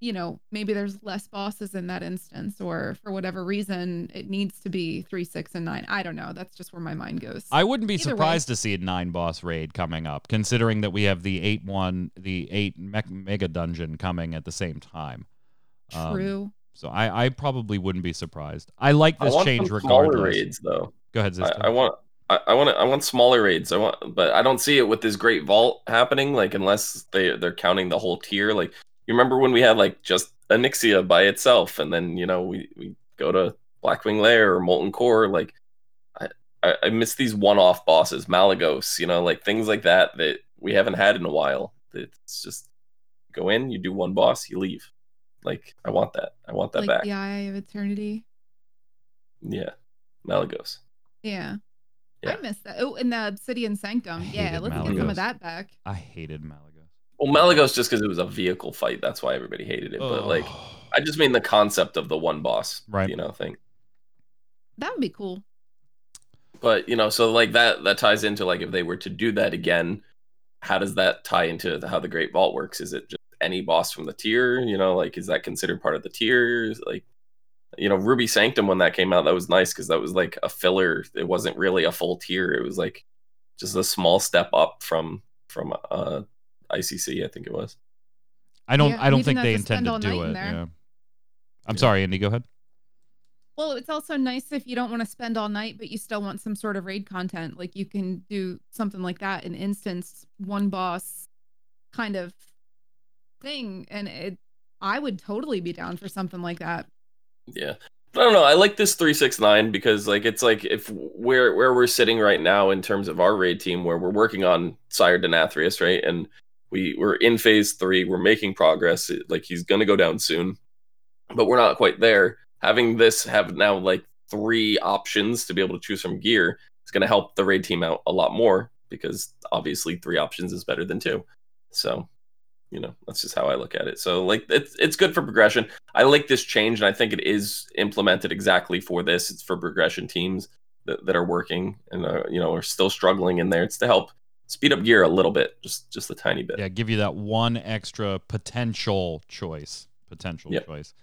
you know maybe there's less bosses in that instance or for whatever reason it needs to be three six and nine i don't know that's just where my mind goes I wouldn't be Either way. surprised to see a nine boss raid coming up, considering that we have the eight one, the eight me- mega dungeon coming at the same time. Um, true so I, I probably wouldn't be surprised. I like I this want change some regardless. raids though. Go ahead, I, Zista. I want. I, I want. I want smaller raids. I want, but I don't see it with this great vault happening. Like unless they they're counting the whole tier. Like You remember when we had like just Onyxia by itself, and then you know we we go to Blackwing Lair or Molten Core. Like I I, I miss these one-off bosses, Malygos. You know, like things like that that we haven't had in a while. It's just go in, you do one boss, you leave. Like I want that. I want that like back. the Eye of Eternity. Yeah, Malygos. Yeah. Yeah. I miss that. Oh, and the Obsidian Sanctum. Yeah, let's get some of that back. I hated Malygos. Well, Malygos just because it was a vehicle fight. That's why everybody hated it. But like, I just mean the concept of the one boss, Right. You know, thing. That would be cool. But you know, so like that that ties into like if they were to do that again, how does that tie into how the Great Vault works? Is it just any boss from the tier? You know, like is that considered part of the tier? Like, you know, Ruby Sanctum when that came out, that was nice because that was like a filler. It wasn't really a full tier. It was like just a small step up from from uh ICC, I think it was. I don't. Yeah, I don't think they have to intend to do it. Yeah. I'm Yeah. sorry, Andy. Go ahead. Well, it's also nice if you don't want to spend all night, but you still want some sort of raid content. Like you can do something like that, an instance, one boss kind of thing. And it, I would totally be down for something like that. Yeah. But I don't know. I like this 369 because like it's like if where where we're sitting right now in terms of our raid team where we're working on Sire Denathrius, right? And we we're in phase 3, we're making progress. Like he's to go down soon. But we're not quite there. Having this have now like three options to be able to choose from gear is going to help the raid team out a lot more because obviously three options is better than two. So, you know, that's just how I look at it. So like it's it's good for progression. I like this change, and I think it is implemented exactly for this. It's for progression teams that, that are working and uh, you know are still struggling in there. It's to help speed up gear a little bit, just just a tiny bit. Yeah, give you that one extra potential choice. Potential Yep. choice.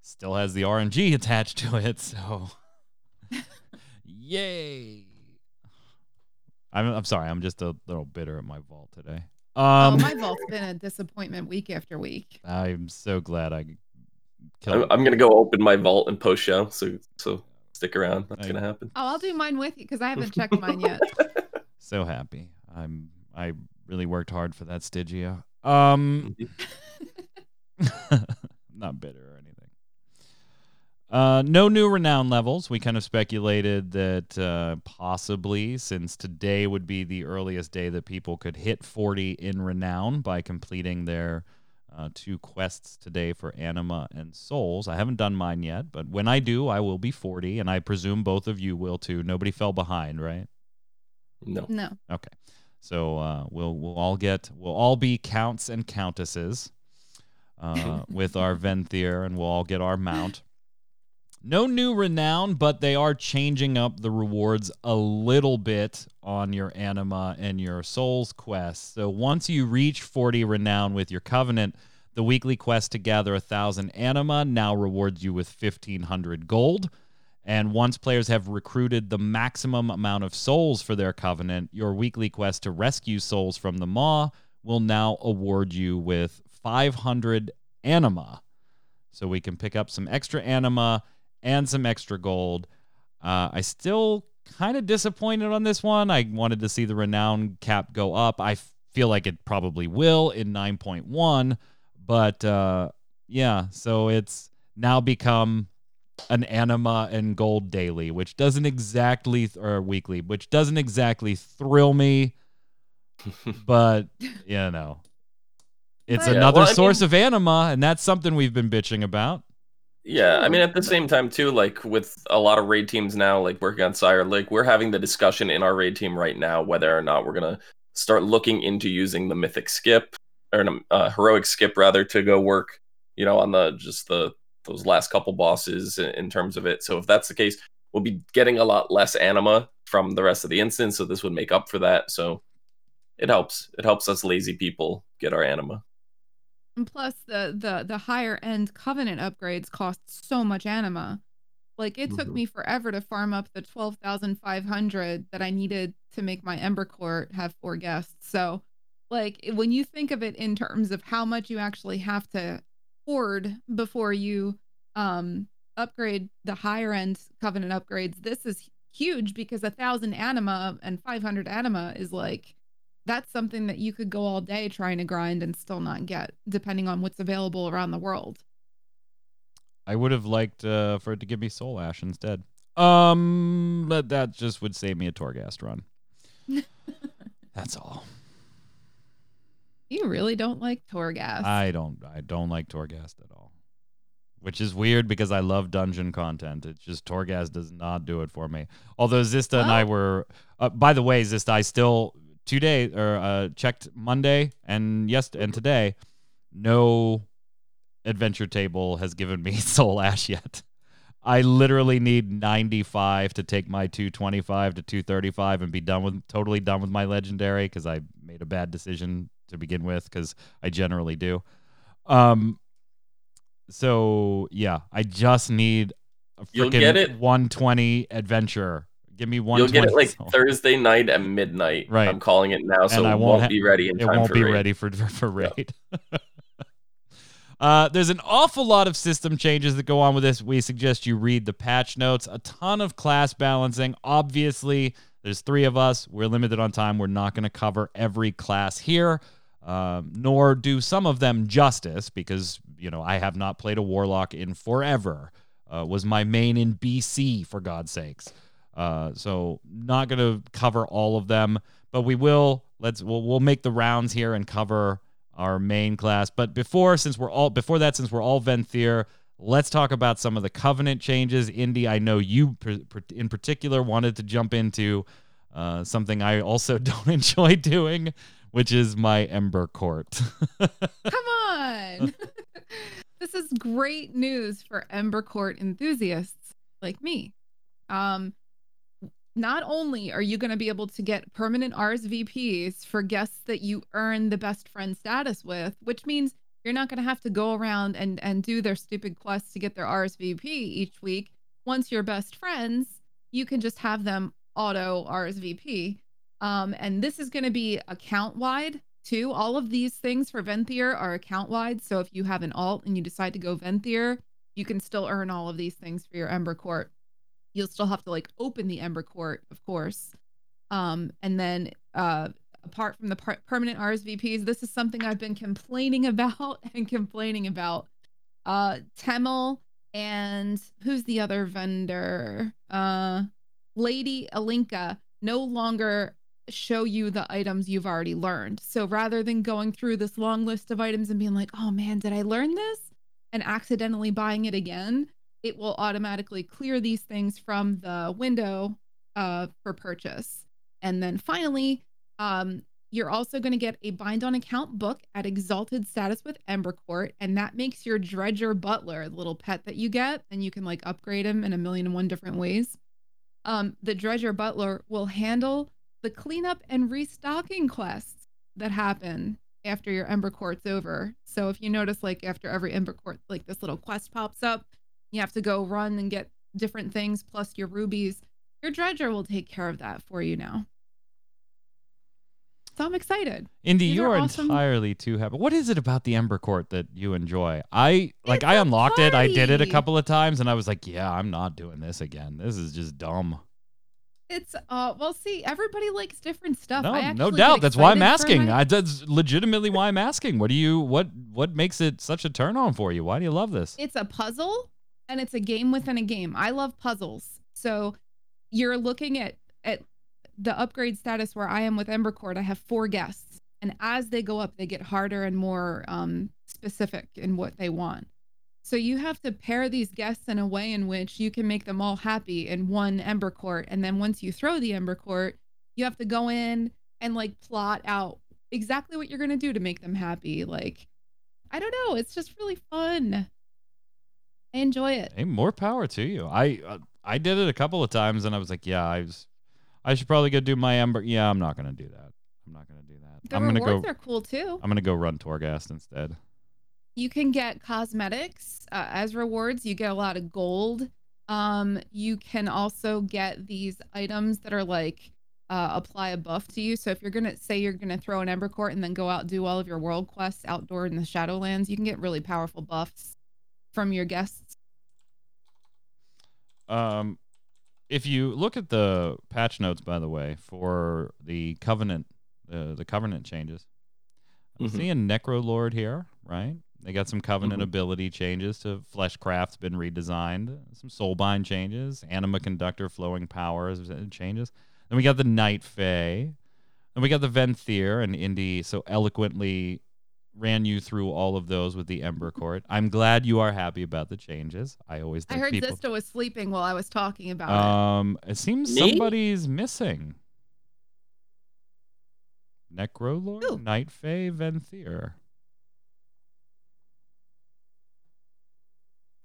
Still has the RNG attached to it, so [laughs] yay. I'm I'm sorry, I'm just a little bitter at my vault today. Oh, Um my [laughs] vault's been a disappointment week after week. I'm so glad I I'm, I'm gonna go open my vault and post show. So so stick around. That's I- gonna happen. Oh, I'll do mine with you because I haven't checked mine yet. [laughs] so happy. I'm I really worked hard for that Stygia. Um [laughs] not bitter or anything. Uh, no new renown levels. We kind of speculated that uh, possibly, since today would be the earliest day that people could hit 40 in renown by completing their uh, two quests today for Anima and Souls. I haven't done mine yet, but when I do, I will be 40, and I presume both of you will too. Nobody fell behind, right? No. No. Okay. So uh, we'll we'll all get we'll all be counts and countesses uh, [laughs] with our Venthyr, and we'll all get our mount. No new renown, but they are changing up the rewards a little bit on your anima and your souls quest. So once you reach 40 renown with your covenant, the weekly quest to gather a thousand anima now rewards you with 1500 gold. And once players have recruited the maximum amount of souls for their covenant, your weekly quest to rescue souls from the maw will now award you with 500 anima. So we can pick up some extra anima and some extra gold. Uh, I still kind of disappointed on this one. I wanted to see the renown cap go up. I f- feel like it probably will in 9.1, but uh, yeah, so it's now become an anima and gold daily, which doesn't exactly or weekly, which doesn't exactly thrill me, [laughs] but you know, it's But- another well, source mean- of anima, and that's something we've been bitching about. Yeah, I mean, at the same time too, like with a lot of raid teams now, like working on Sire, like we're having the discussion in our raid team right now whether or not we're gonna start looking into using the mythic skip or an, uh, heroic skip rather to go work, you know, on the just the those last couple bosses in, in terms of it. So if that's the case, we'll be getting a lot less anima from the rest of the instance. So this would make up for that. So it helps. It helps us lazy people get our anima. And plus the the the higher end covenant upgrades cost so much anima. Like it took Mhm. me forever to farm up the 12,500 that I needed to make my Ember Court have four guests. So like when you think of it in terms of how much you actually have to hoard before you um upgrade the higher end covenant upgrades, this is huge because a thousand anima and 500 anima is like that's something that you could go all day trying to grind and still not get, depending on what's available around the world. I would have liked uh, for it to give me Soul Ash instead. Um, but that just would save me a Torghast run. [laughs] That's all. You really don't like Torghast. I don't. I don't like Torghast at all. Which is weird because I love dungeon content. It's just Torghast does not do it for me. Although Zista and I were. Uh, by the way, Zista, I still today or uh, checked Monday and yes and today. No adventure table has given me [laughs] Soul Ash yet. I literally need 95 to take my 225 to 235 and be done with totally done with my legendary because I made a bad decision to begin with because I generally do. Um, so yeah, I just need a freaking 120 adventure. Give me one. You'll get it like Soul. [laughs] Thursday night at midnight. Right. I'm calling it now, so And I won't won't be ready in it time won't for be raid. ready for for Yeah. raid. [laughs] uh, there's an awful lot of system changes that go on with this. We suggest you read the patch notes. A ton of class balancing. Obviously, there's three of us. We're limited on time. We're not going to cover every class here, um, nor do some of them justice because you know I have not played a warlock in forever. Uh, was my main in BC for God's sakes. Uh, so not going to cover all of them, but we will. Let's we'll, we'll make the rounds here and cover our main class. But before, since we're all before that, since we're all Venthyr, let's talk about some of the covenant changes. Indy, I know you in particular wanted to jump into uh, something I also [laughs] don't enjoy doing, which is my Ember Court. [laughs] Come on. [laughs] this is great news for Ember Court enthusiasts like me. Um, not only are you going to be able to get permanent RSVPs for guests that you earn the best friend status with, which means you're not going to have to go around and, and do their stupid quests to get their RSVP each week. Once you're best friends, you can just have them auto RSVP. Um, and this is going to be account wide too. All of these things for Venthyr are account wide. So if you have an alt and you decide to go Venthyr, you can still earn all of these things for your Ember Court. You'll still have to like open the Ember Court, of course. Um, and then uh, apart from the per- permanent RSVPs, this is something I've been complaining [laughs] about and complaining about. Uh, Temel and who's the other vendor? Uh, Lady Ilinca no longer show you the items you've already learned. So rather than going through this long list of items and being like, oh man, did I learn this? And accidentally buying it again, it will automatically clear these things from the window uh, for purchase. And then finally, um, you're also going to get a bind on account book at exalted status with Ember Court, and that makes your Dredger Butler, the little pet that you get, and you can like upgrade him in a million and one different ways. Um, the Dredger Butler will handle the cleanup and restocking quests that happen after your Ember Court's over. So if you notice, like after every Ember Court, like this little quest pops up, you have to go run and get different things plus your rubies. Your Dredger will take care of that for you now. So I'm excited. Indy, These you are are awesome. entirely too happy. What is it about the Ember Court that you enjoy? I like It's I unlocked it. I did it a couple of times and I was like, yeah, I'm not doing this again. This is just dumb. It's uh well see everybody likes different stuff. No, no doubt. That's why I'm asking. my- I, that's legitimately why I'm asking. What do you what what makes it such a turn on for you? Why do you love this? it's a puzzle and it's a game within a game. I love puzzles. So you're looking at at the upgrade status where I am with Ember Court. I have four guests, and as they go up, they get harder and more um, specific in what they want. So you have to pair these guests in a way in which you can make them all happy in one Ember Court, and then once you throw the Ember Court, you have to go in and like plot out exactly what you're gonna do to make them happy. Like, I don't know, it's just really fun. I enjoy it. Hey, more power to you. I uh, I did it a couple of times and I was like, yeah, I was I should probably go do my Ember. Yeah, I'm not gonna do that. I'm not gonna do that. The I'm gonna rewards go. are cool too. I'm gonna go run Torghast instead. You can get cosmetics uh, as rewards. You get a lot of gold. Um, you can also get these items that are like uh, apply a buff to you. So if you're gonna say you're gonna throw an Ember Court and then go out and do all of your world quests outdoor in the Shadowlands, you can get really powerful buffs from your guests. Um, if you look at the patch notes, by the way, for the Covenant, uh, the Covenant changes. I'm Mhm. seeing Necro Lord here, right? They got some Covenant Mhm. ability changes to Fleshcraft's been redesigned. Some Soulbind changes, Anima Conductor flowing powers uh, changes. Then we got the Night Fae. Then we got the Venthyr and Indy so eloquently ran you through all of those with the Ember Court. I'm glad you are happy about the changes. I always I think heard people Zista was sleeping while I was talking about it. um, it seems Me? somebody's missing. Necrolord, Who? Night Fae, Venthyr.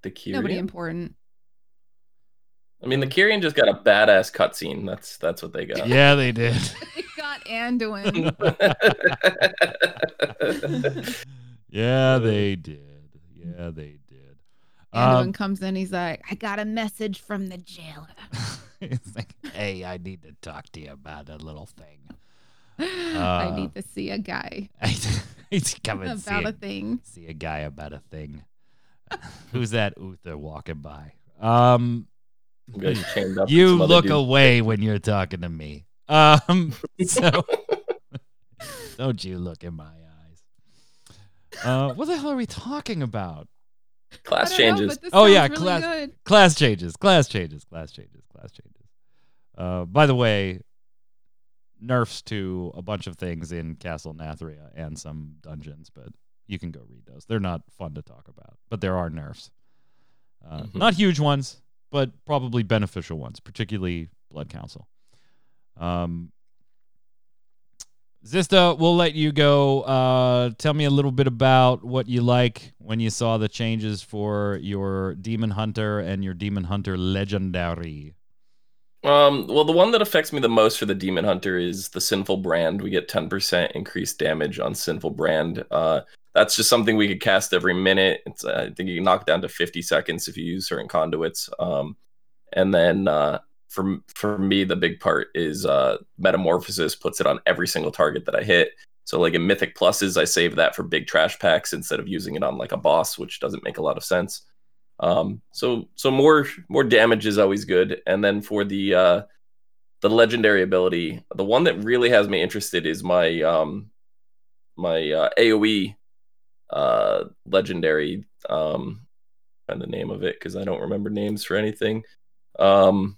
The it. Kyrian. Nobody important. I mean, the Kyrian just got a badass cutscene. That's that's what they got. Yeah, they did. [laughs] It got Anduin. yeah, they did. Yeah, they did. Anduin Um, comes in. He's like, I got a message from the jailer. [laughs] it's like, hey, I need to talk to you about a little thing. I Uh, need to see a guy [laughs] I need to come and see about a, a thing. see a guy about a thing. [laughs] Who's that Uther walking by? Um, You guys chained up you look away when you're talking to me. Um, [laughs] so don't you look in my eyes. Uh, what the hell are we talking about? Class I don't know, changes. Oh, yeah, really class- good. Class changes, class changes, class changes, class changes. Uh, by the way, nerfs to a bunch of things in Castle Nathria and some dungeons, but you can go read those. They're not fun to talk about, but there are nerfs. Uh, Mhm. Not huge ones, but probably beneficial ones, particularly Blood Council. Um, Zista, we'll let you go. Uh, tell me a little bit about what you like when you saw the changes for your Demon Hunter and your Demon Hunter Legendary. Um, well, the one that affects me the most for the Demon Hunter is the Sinful Brand. We get 10% increased damage on Sinful Brand. Uh, that's just something we could cast every minute. It's, uh, I think you can knock down to 50 seconds if you use certain conduits. Um, and then uh, for for me, the big part is uh, Metamorphosis puts it on every single target that I hit. So, like in Mythic Pluses, I save that for big trash packs instead of using it on like a boss, which doesn't make a lot of sense. Um, so so more more damage is always good. And then for the uh, the legendary ability, the one that really has me interested is my um, my uh, AOE uh, legendary. Um, find the name of it because I don't remember names for anything. Um,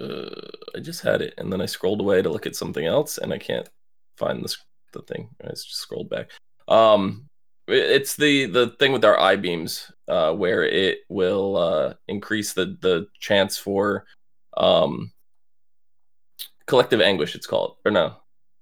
uh, I just had it, and then I scrolled away to look at something else, and I can't find the the thing. I just scrolled back. Um, it's the the thing with our eye beams, uh, where it will uh, increase the the chance for um, collective anguish. It's called, or no,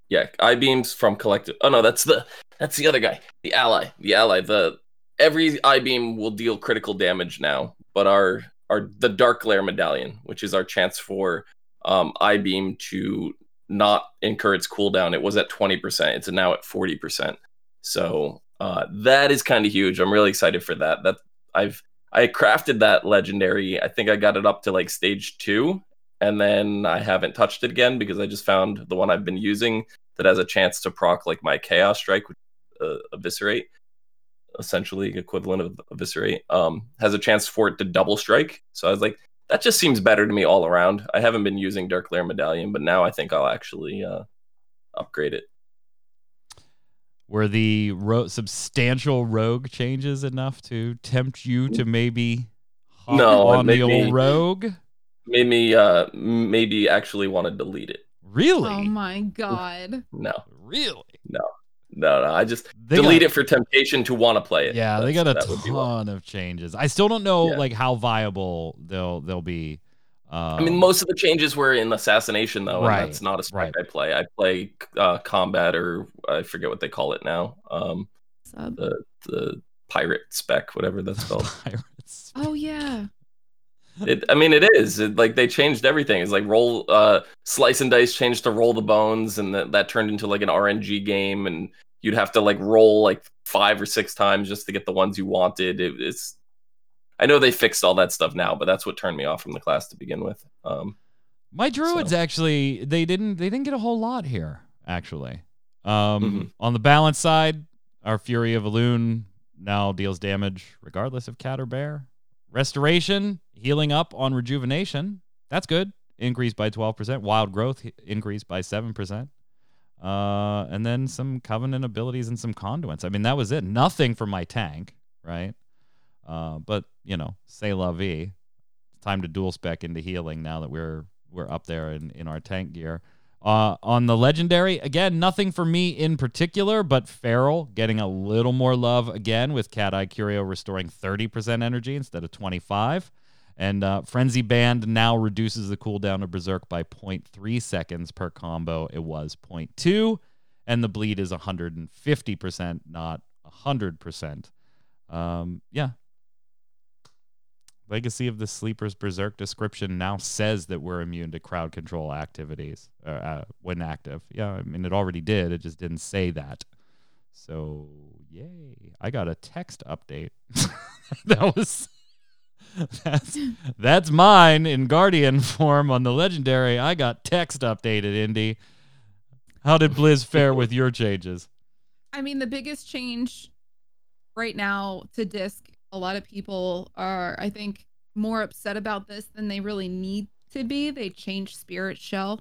yeah, eye beams from collective. Oh no, that's the that's the other guy, the ally, the ally. The every eye beam will deal critical damage now, but our our the dark glare medallion, which is our chance for um, eye beam to not incur its cooldown. It was at twenty percent. It's now at forty percent. So uh, that is kind of huge. I'm really excited for that. That I've I crafted that legendary. I think I got it up to like stage two, and then I haven't touched it again because I just found the one I've been using that has a chance to proc like my chaos strike, uh, eviscerate, essentially equivalent of eviscerate. Um, has a chance for it to double strike. So I was like, that just seems better to me all around. I haven't been using Darkglare Medallion, but now I think I'll actually uh, upgrade it. Were the ro- substantial rogue changes enough to tempt you to maybe hop No, on the old me- rogue? Made me uh, maybe actually want to delete it. Really? Oh my god. No, really? no, no. No, I just They delete got- it for temptation to want to play it. Yeah, they got a that would be one. ton of changes. I still don't know Yeah. like how viable they'll they'll be. Um, I mean, most of the changes were in assassination, though, Right, and that's not a spec right. I play. I play uh, combat, or I forget what they call it now. Um, the the pirate spec, whatever that's [laughs] called. pirates. Oh yeah. it, I mean, it is it, like they changed everything. It's like roll, uh, slice and dice changed to roll the bones, and that that turned into like an RNG game, and you'd have to like roll like five or six times just to get the ones you wanted. It, it's I know they fixed all that stuff now, but that's what turned me off from the class to begin with. Um, My druids So- actually they didn't they didn't get a whole lot here actually. Um, Mhm. On the balance side, our Fury of Elune now deals damage regardless of cat or bear. Restoration, healing up on rejuvenation. That's good. increased by 12%. Wild growth increased by 7%. Uh, and then some covenant abilities and some conduits. I mean, that was it. Nothing for my tank, right? Uh, but you know, say la vie. Time to dual spec into healing now that we're we're up there in, in our tank gear. Uh, on the legendary, again, nothing for me in particular, but Feral getting a little more love again with Cat Eye Curio restoring 30% energy instead of 25. And uh, Frenzy Band now reduces the cooldown of Berserk by 0.3 seconds per combo. It was 0.2. And the bleed is 150%, not 100%. Um, yeah. Legacy of the Sleeper's Berserk description now says that we're immune to crowd control activities uh, uh, when active. Yeah, I mean, it already did. It just didn't say that. So, yay. I got a text update. [laughs] that was that's that's mine in Guardian [laughs] form on the legendary. I got text updated, Indy. How did Blizz fare with your changes? I mean, the biggest change right now to disc, a lot of people are, I think, more upset about this than they really need to be. They changed Spirit Shell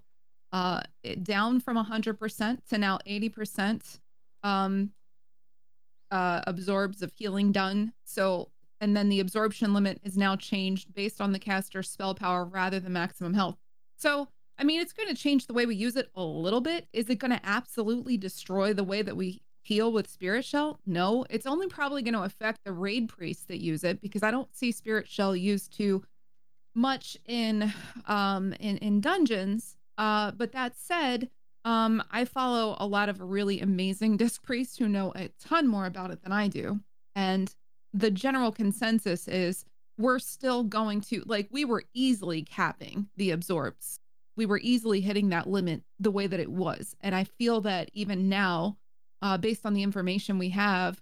uh, down from 100% to now 80% um, uh, absorbs of healing done. So and then the absorption limit is now changed based on the caster's spell power rather than maximum health. So, I mean, it's going to change the way we use it a little bit. Is it going to absolutely destroy the way that we heal with Spirit Shell? No, it's only probably going to affect the raid priests that use it because I don't see Spirit Shell used too much in um in in dungeons. Uh, but that said, um, I follow a lot of really amazing [laughs] disc priests who know a ton more about it than I do, and the general consensus is we're still going to like we were easily capping the absorbs. We were easily hitting that limit the way that it was. And I feel that even now, uh, based on the information we have,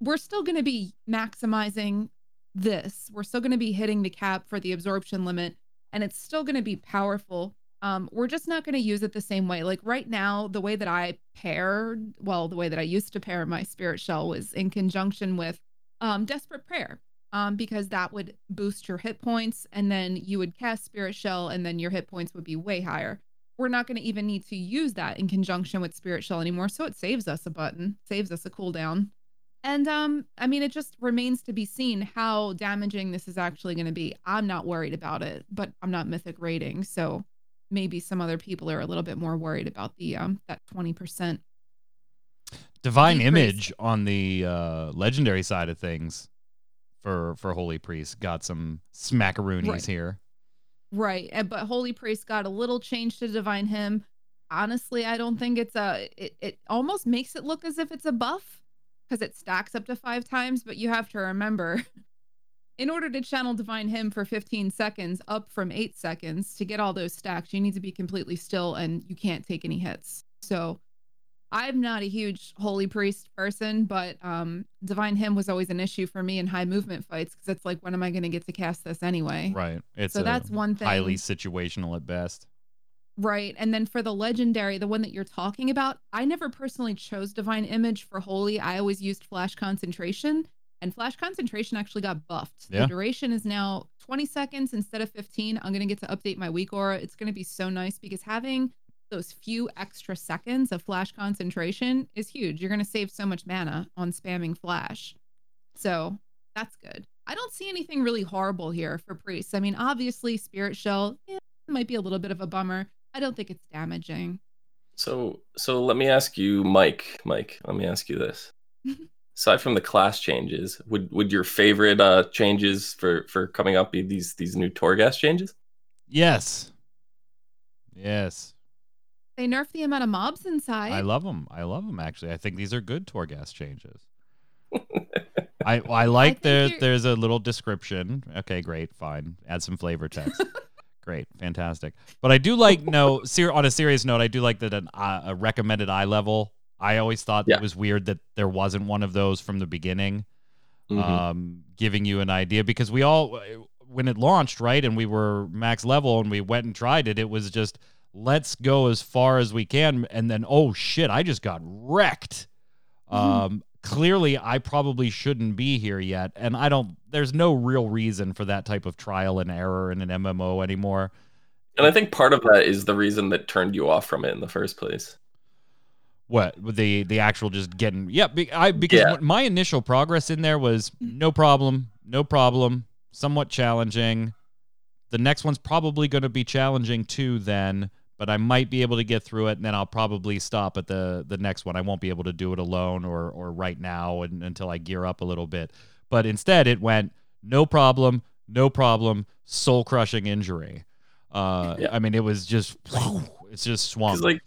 we're still going to be maximizing this. We're still going to be hitting the cap for the absorption limit, and it's still going to be powerful. Um, we're just not going to use it the same way. Like right now, the way that I paired, well, the way that I used to pair my spirit shell was in conjunction with um, Desperate Prayer, um, because that would boost your hit points, and then you would cast Spirit Shell, and then your hit points would be way higher. We're not going to even need to use that in conjunction with Spirit Shell anymore, so it saves us a button, saves us a cooldown. And um, I mean, it just remains to be seen how damaging this is actually going to be. I'm not worried about it, but I'm not mythic rating, so maybe some other people are a little bit more worried about the um that 20% divine image on the uh, legendary side of things for for holy priest got some smackaroonies right. here right but holy priest got a little change to divine hymn. honestly i don't think it's a it, it almost makes it look as if it's a buff because it stacks up to five times but you have to remember [laughs] in order to channel divine hymn for 15 seconds up from eight seconds to get all those stacks you need to be completely still and you can't take any hits so I'm not a huge holy priest person, but um, divine hymn was always an issue for me in high movement fights because it's like, when am I going to get to cast this anyway? Right. It's so that's one thing. Highly situational at best. Right. And then for the legendary, the one that you're talking about, I never personally chose divine image for holy. I always used flash concentration, and flash concentration actually got buffed. Yeah. The duration is now 20 seconds instead of 15. I'm going to get to update my weak aura. It's going to be so nice because having those few extra seconds of flash concentration is huge. You're going to save so much mana on spamming flash. So that's good. I don't see anything really horrible here for priests. I mean, obviously, Spirit Shell yeah, might be a little bit of a bummer. I don't think it's damaging. So, so let me ask you, Mike. Mike, let me ask you this. [laughs] Aside from the class changes, would would your favorite uh, changes for for coming up be these these new Torghast changes? Yes. Yes. They nerf the amount of mobs inside. I love them. I love them actually. I think these are good Torghast changes. [laughs] I I like there. There's a little description. Okay, great, fine. Add some flavor text. [laughs] great, fantastic. But I do like no. Ser- on a serious note, I do like that an, uh, a recommended eye level. I always thought yeah. it was weird that there wasn't one of those from the beginning, mm-hmm. um, giving you an idea because we all when it launched right and we were max level and we went and tried it, it was just let's go as far as we can and then oh shit i just got wrecked mm. um clearly i probably shouldn't be here yet and i don't there's no real reason for that type of trial and error in an mmo anymore And I think part of that is the reason that turned you off from it in the first place. What the the actual just getting yeah be, I because Yeah. my initial progress in there was no problem no problem somewhat challenging. The next one's probably going to be challenging too then, but I might be able to get through it and then I'll probably stop at the the next one. I won't be able to do it alone or or right now and, until I gear up a little bit. But instead it went no problem, no problem, soul crushing injury. Uh Yeah. I mean it was just it's just swamp. Like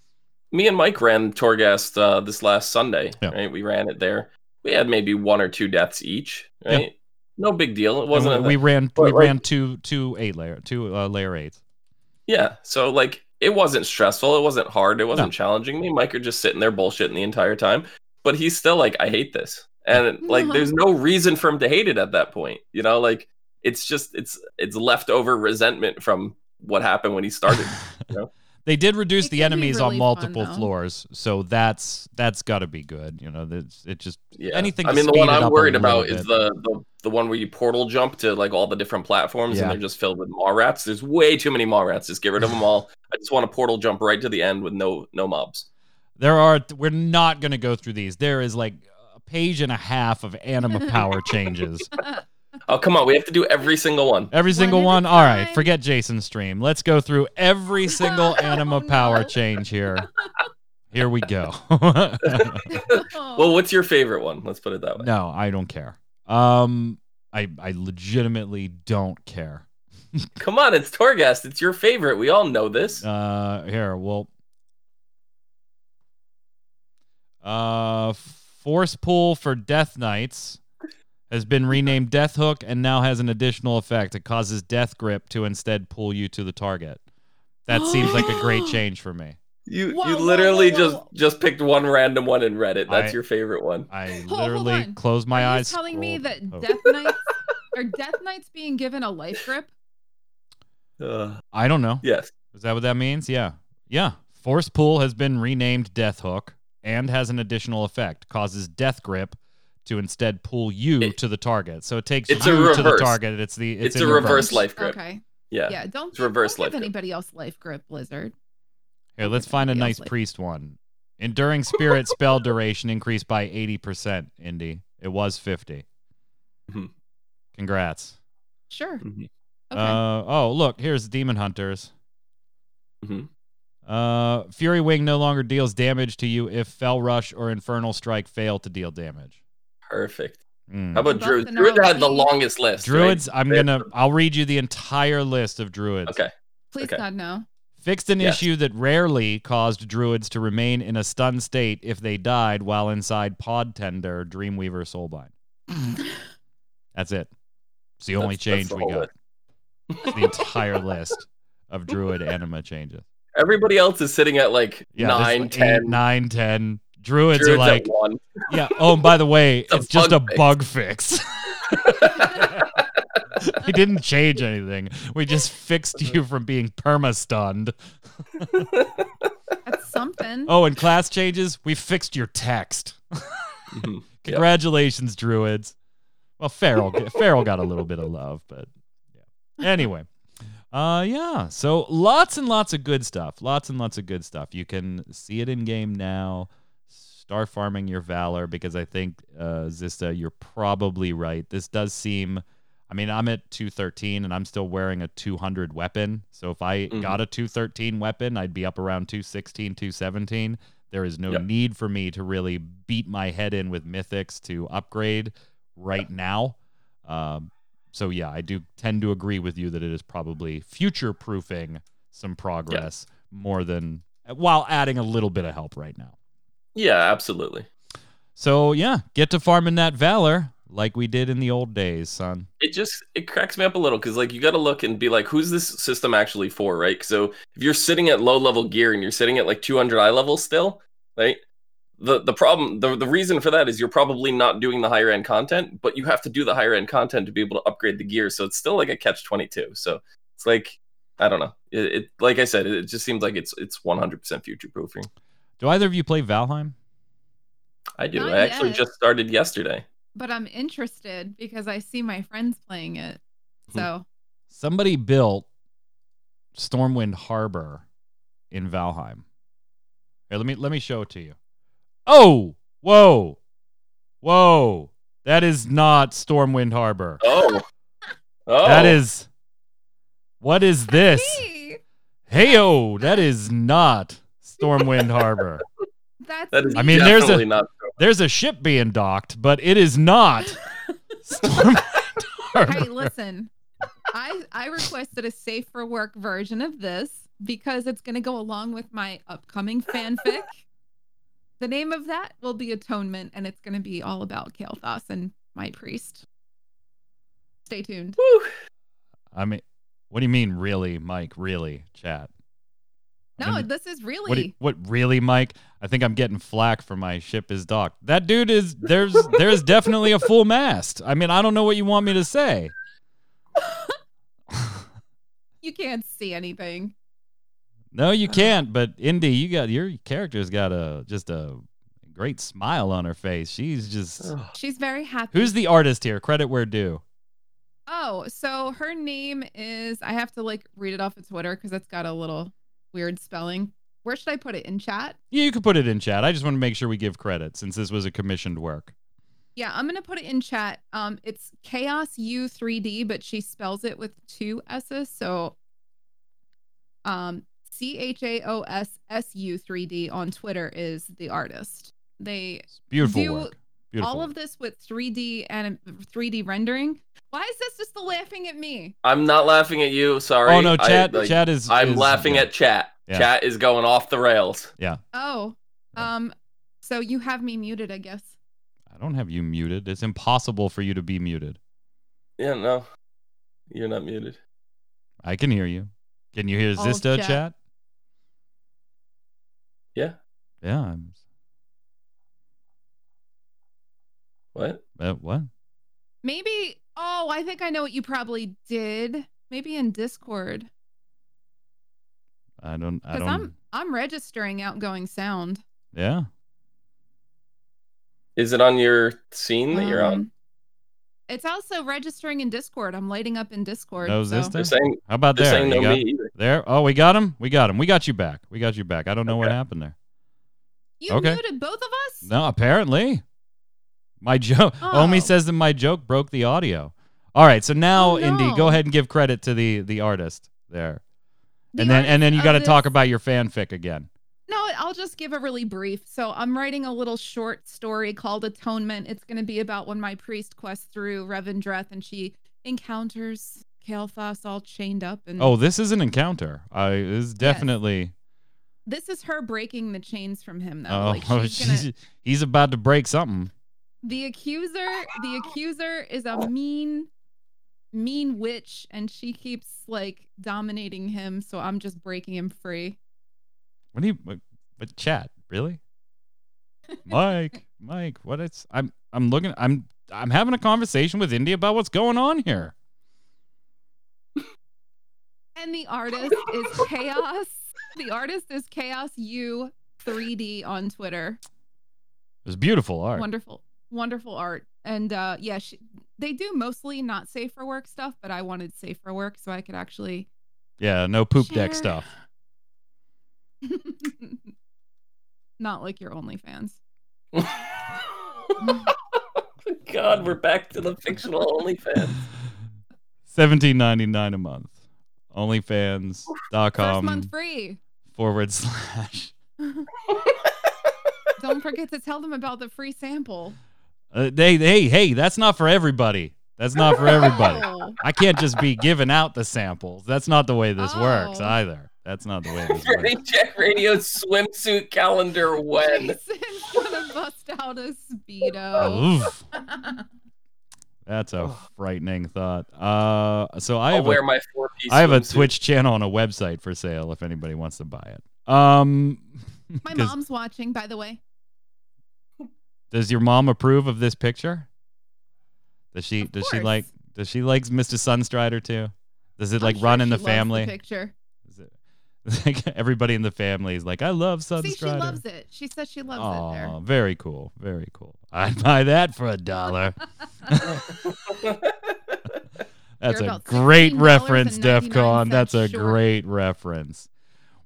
me and Mike ran Torghast uh, this last Sunday, Yeah. right? We ran it there. We had maybe one or two deaths each, Yeah. right? No big deal. It wasn't. we, we ran we like- ran two two eight layer two uh, layer eights. Yeah. So like it wasn't stressful. It wasn't hard. It wasn't challenging. Me Mike are just sitting there bullshitting the entire time. But he's still like, I hate this. And [laughs] like there's no reason for him to hate it at that point. You know, like it's just it's it's leftover resentment from what happened when he started. [laughs] They did reduce It the enemies on really fun, multiple though. floors, so that's that's got to be good. You know, that's it. Just Yeah. Anything I to mean the speed one I'm worried little about is bit. the, the the one where you portal jump to like all the different platforms Yeah. and they're just filled with maw rats. There's way too many maw rats. Just get rid of them all. [laughs] I just want to portal jump right to the end with no no mobs. there are. We're not going to go through these. There is like a page and a half of anima power [laughs] changes. Oh come on, we have to do every single one. Every single at a one. All right, forget Jason's stream. Let's go through every [laughs] single oh, anima Oh, power no. change here. Here we go. Well, what's your favorite one? Let's put it that way. no, I don't care. Um, I I legitimately don't care. [laughs] Come on, it's Torghast. It's your favorite. We all know this. Uh, here, well, uh, Force Pull for Death Knights has been renamed Death Hook and now has an additional effect. It causes Death Grip to instead pull you to the target. That seems like a great [gasps] change for me. You Whoa, you literally whoa, just whoa. just picked one random one and read it. That's I- your favorite one. I Hold- hold literally on. closed my Are eyes. telling me that oh, Death Knights are Death Knights being given a life grip? Uh, I don't know. yes. Is that what that means? Yeah. Yeah. Force Pull has been renamed Death Hook and has an additional effect. Causes Death Grip to instead pull you It- to the target. So it takes It's a you to the target. It's the it's, It's, a reverse life grip. Okay. Yeah. Yeah. Don't, It's reverse don't life give grip. anybody else life grip, Blizzard. Here, let's find a nice like- priest one. Enduring Spirit spell duration increased by 80%, Indy. It was 50. Mhm. Congrats. Sure. Mhm. Okay. Uh, oh, look, here's Demon Hunters. Mhm. Uh, Fury Wing no longer deals damage to you if Fel Rush or Infernal Strike fail to deal damage. Perfect. Mm. How about Buff Druid? Druid had the longest list. right? Druids, I'm gonna I'll read you the entire list of druids. Okay. Please okay. God no. Fixed an Yes. issue that rarely caused druids to remain in a stunned state if they died while inside Pod Tender Dreamweaver Soulbind. That's it. It's the only That's- that's change the we got. It's the entire list of druid anima changes. Everybody else is sitting at like Yeah, nine, like ten. eight, nine, ten. Druids, Druids are like, one. yeah. Oh, and by the way, It's it's just a bug fix. [laughs] [laughs] bug we didn't change anything. We just fixed you from being perma stunned. That's something. Oh, and class changes, we fixed your text. [laughs] Mhm. Yep. Congratulations, druids. Well, Feral, Feral got a little bit of love, but yeah. Anyway, uh, yeah. So lots and lots of good stuff. Lots and lots of good stuff. You can see it in game now. Start farming your valor because I think uh, Zista, you're probably right. This does seem. I mean, I'm at 213 and I'm still wearing a 200 weapon. So if I Mhm. got a 213 weapon, I'd be up around 216, 217. There is no Yep. need for me to really beat my head in with mythics to upgrade right now. Um, so yeah, I do tend to agree with you that it is probably future proofing some progress more than while adding a little bit of help right now. Yeah, absolutely. So yeah, get to farming that valor like we did in the old days, son. It just it cracks me up a little because like you got to look and be like, who's this system actually for, right? So if you're sitting at low level gear and you're sitting at like 200 eye level still, right? The the problem the the reason for that is you're probably not doing the higher end content, but you have to do the higher end content to be able to upgrade the gear. So it's still like a catch 22. So it's like I don't know. It, it like I said, it, it just seems like it's it's 100% future proofing. Do either of you play Valheim? I do. Not I actually yet. just started yesterday. But I'm interested because I see my friends playing it. Hmm. So Somebody built Stormwind Harbor in Valheim. Here, let me let me show it to you. Oh, whoa, whoa! That is not Stormwind Harbor. Oh. Oh. That is. What is this? Me. Heyo, that is not Stormwind Harbor. That's That is I mean, there's a- not. There's a ship being docked, but it is not Stormwind [laughs] hey, listen. I I requested a safe for work version of this because it's going to go along with my upcoming fanfic. the name of that will be Atonement, and it's going to be all about Kael'thas and my priest. Stay tuned. Woo. I mean, what do you mean, really, Mike? Really, chat? I No, mean, this is really. What, you- what really, Mike? I think I'm getting flack for my ship is docked. That dude is [laughs] there's there's definitely a full mast. I mean, I don't know what you want me to say. [laughs] you can't see anything. No, you uh. can't. But Indy, you got your character's got a just a great smile on her face. She's just. She's very happy. Who's the artist here? Credit where due. Oh, so her name is. I have to like read it off of Twitter because it's got a little weird spelling. Where should I put it in chat? Yeah, you can put it in chat. I just want to make sure we give credit since this was a commissioned work. Yeah, I'm gonna put it in chat. Um, it's Chaos U 3D, but she spells it with two S's. So, um, C H A O S S U 3D on Twitter is the artist. They It's beautiful Do work. Beautiful. all of this with 3D and 3D rendering. Why is this just the laughing at me? I'm not laughing at you. Sorry. oh no, I- chat. like, chat is. I'm is- laughing yeah. at chat. Yeah. Chat is going off the rails. Yeah. Oh, Yeah. um, so you have me muted, I guess. I don't have you muted. It's impossible for you to be muted. Yeah, no. You're not muted. I can hear you. Can you hear All Zista chat. chat? Yeah. Yeah. I'm, What? uh, what? Maybe. Oh, I think I know what you probably did. Maybe in Discord. I don't. I Because don't. I'm I'm registering outgoing sound. Yeah. Is it on your scene that you're on? Um, It's also registering in Discord. I'm lighting up in Discord. No, so- Zista? They're saying How about there? saying no got- me there. Oh, we got him. We got him. We got you back. We got you back. I don't know what happened there. You Okay. muted both of us? No, apparently. My joke. [laughs] Omi Oh. says that my joke broke the audio. All right, so now Oh, Indy, go ahead and give credit to the the artist there, The and then and then you got to talk about your fanfic again. No, I'll just give a really brief. So I'm writing a little short story called Atonement. It's going to be about when my priest quests through Revendreth and she encounters Kael'thas all chained up. And Oh, this is an encounter. I this is definitely. this is her breaking the chains from him, though. Oh, like she's [laughs] gonna, she's- he's about to break something. The accuser, the [laughs] accuser is a mean, mean witch, and she keeps like dominating him. So I'm just breaking him free. What do you? What, what chat? Really? [laughs] Mike, Mike, what it's? I'm I'm looking. I'm I'm having a conversation with Indy about what's going on here. And the artist is Chaos. The artist is Chaos U 3D on Twitter. It was beautiful art. Wonderful, wonderful art. And uh yeah, she, they do mostly not safe for work stuff, but I wanted safe for work so I could actually Yeah, no poop deck stuff. [laughs] not like your OnlyFans. [laughs] God, we're back to the fictional OnlyFans. Seventeen ninety nine a month. First OnlyFans.com month free. forward slash. [laughs] Don't forget to tell them about the free sample. Uh, hey, hey, hey! That's not for everybody. That's not for everybody. [laughs] I can't just be giving out the samples. That's not the way this works Oh. either. That's not the way this [laughs] Ready works. Check Radio swimsuit calendar when? Jason's gonna bust out a speedo. Oof, [laughs] that's a frightening thought. Uh, so I I'll have a my four piece. I have a Twitch channel and a website for sale if anybody wants to buy it. Um, My 'cause mom's watching, by the way. Does your mom approve of this picture? Does she? Of does she like? Does she likes Mr. Sunstrider too? Does it I'm like sure run in the family? picture. [laughs] Is it, like everybody in the family is like, I love Sunstrider. See, she loves it. She says she loves Aw, it there. very cool, very cool. I'd [laughs] buy that for a dollar. [laughs] That's a great $16.99 reference, DEFCON. That's a great reference.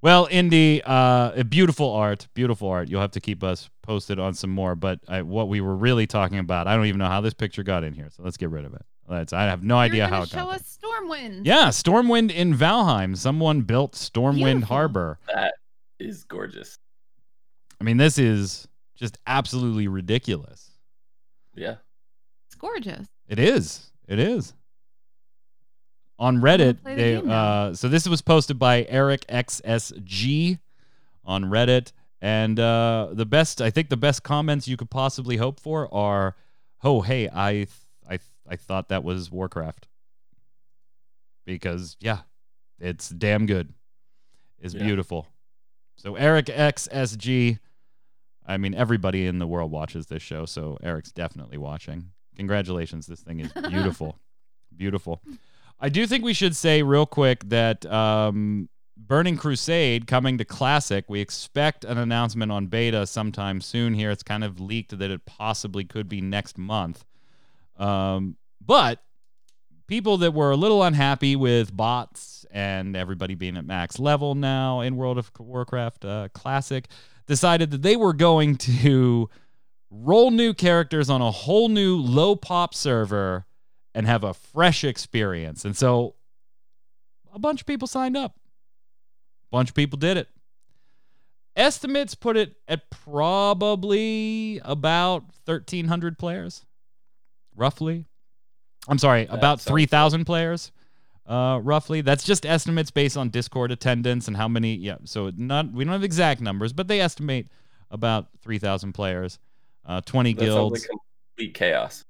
Well, Indy, uh, beautiful art, beautiful art. You'll have to keep us posted on some more. But I, what we were really talking about, I don't even know how this picture got in here. So let's get rid of it. Let's. I have no You're idea gonna how it show got. there. us Stormwind. Yeah, Stormwind in Valheim. Someone built Stormwind Beautiful. Harbor. That is gorgeous. I mean, this is just absolutely ridiculous. Yeah. It's gorgeous. It is. It is. On Reddit, play the they uh, so this was posted by Eric XSG on Reddit, and uh, the best I think the best comments you could possibly hope for are, "Oh, hey, I th- I th- I thought that was Warcraft," because yeah, it's damn good. It's Yeah. beautiful. So Eric XSG, I mean everybody in the world watches this show, so Eric's definitely watching. Congratulations, this thing is [laughs] beautiful. beautiful. I do think we should say real quick that um, Burning Crusade coming to Classic, we expect an announcement on beta sometime soon here. It's kind of leaked that it possibly could be next month. Um, but people that were a little unhappy with bots and everybody being at max level now in World of Warcraft uh, Classic decided that they were going to roll new characters on a whole new low pop server and have a fresh experience. And so a bunch of people signed up. A bunch of people did it. Estimates put it at probably about 1,300 players, roughly. I'm sorry, That about 3,000 players, uh, roughly. That's just estimates based on Discord attendance and how many. Yeah, so not we don't have exact numbers, but they estimate about 3,000 players, uh, 20 That guilds like complete chaos.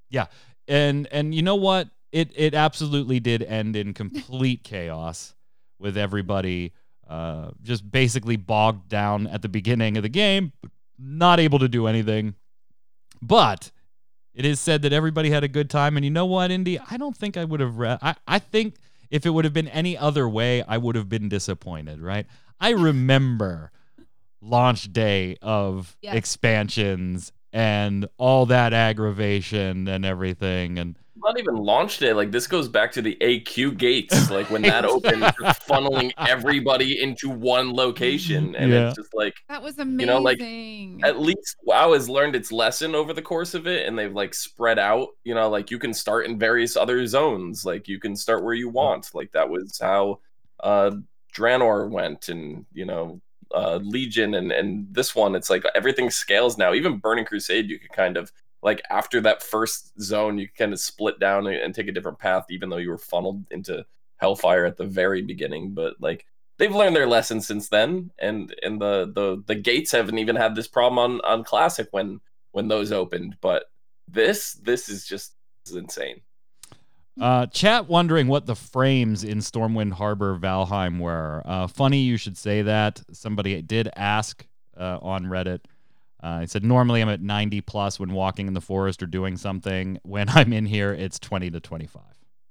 And and you know what? It it absolutely did end in complete [laughs] chaos with everybody uh just basically bogged down at the beginning of the game not able to do anything. But it is said that everybody had a good time and you know what indy? I don't think i would have re- I, I think if it would have been any other way i would have been disappointed right? I remember launch day of [laughs] expansions and all that aggravation and everything and Not even launch day. Like this goes back to the AQ gates. [laughs] Like when that opened, just funneling everybody into one location, and Yeah. it's just like That was amazing. you know, like, at least WoW has learned its lesson over the course of it, and they've like spread out. You know, like you can start in various other zones. Like you can start where you want. Like that was how uh Draenor went, and you know, uh Legion, and and this one, it's like everything scales now. Even Burning Crusade, you could kind of like after that first zone, you kind of split down and, and take a different path, even though you were funneled into Hellfire at the very beginning. But like they've learned their lesson since then and and the the the gates haven't even had this problem on on classic when when those opened but this this is just this is insane Uh, chat wondering what the frames in Stormwind Harbor Valheim were. Uh, funny you should say that. Somebody did ask uh, on Reddit. Uh, he said normally I'm at 90 plus when walking in the forest or doing something. When [laughs] I'm in here, it's 20 to 25.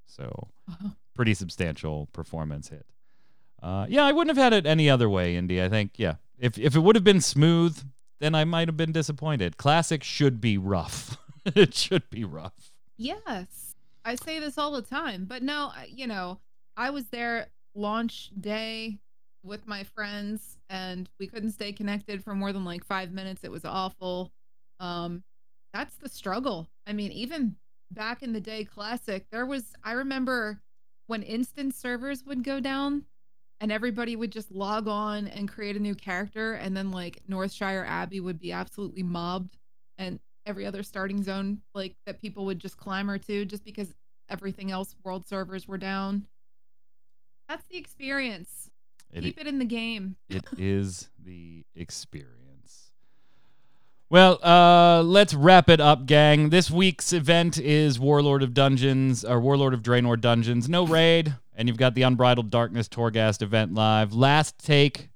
So Wow. pretty substantial performance hit. Uh, yeah, I wouldn't have had it any other way, Indy. I think yeah. If if it would have been smooth, then I might have been disappointed. Classic should be rough. [laughs] it should be rough. Yes. I say this all the time, but no, you know, I was there launch day with my friends and we couldn't stay connected for more than like 5 minutes. It was awful. Um that's the struggle. I mean, even back in the day classic, there was I remember when instant servers would go down and everybody would just log on and create a new character and then like Northshire Abbey would be absolutely mobbed and every other starting zone like that people would just climb clamor to just because everything else world servers were down. That's the experience. It, Keep it in the game. [laughs] it is the experience. Well, uh, let's wrap it up, gang. This week's event is Warlord of Dungeons or Warlord of Draenor Dungeons. No raid, and you've got the Unbridled Darkness Torghast event live. Last take.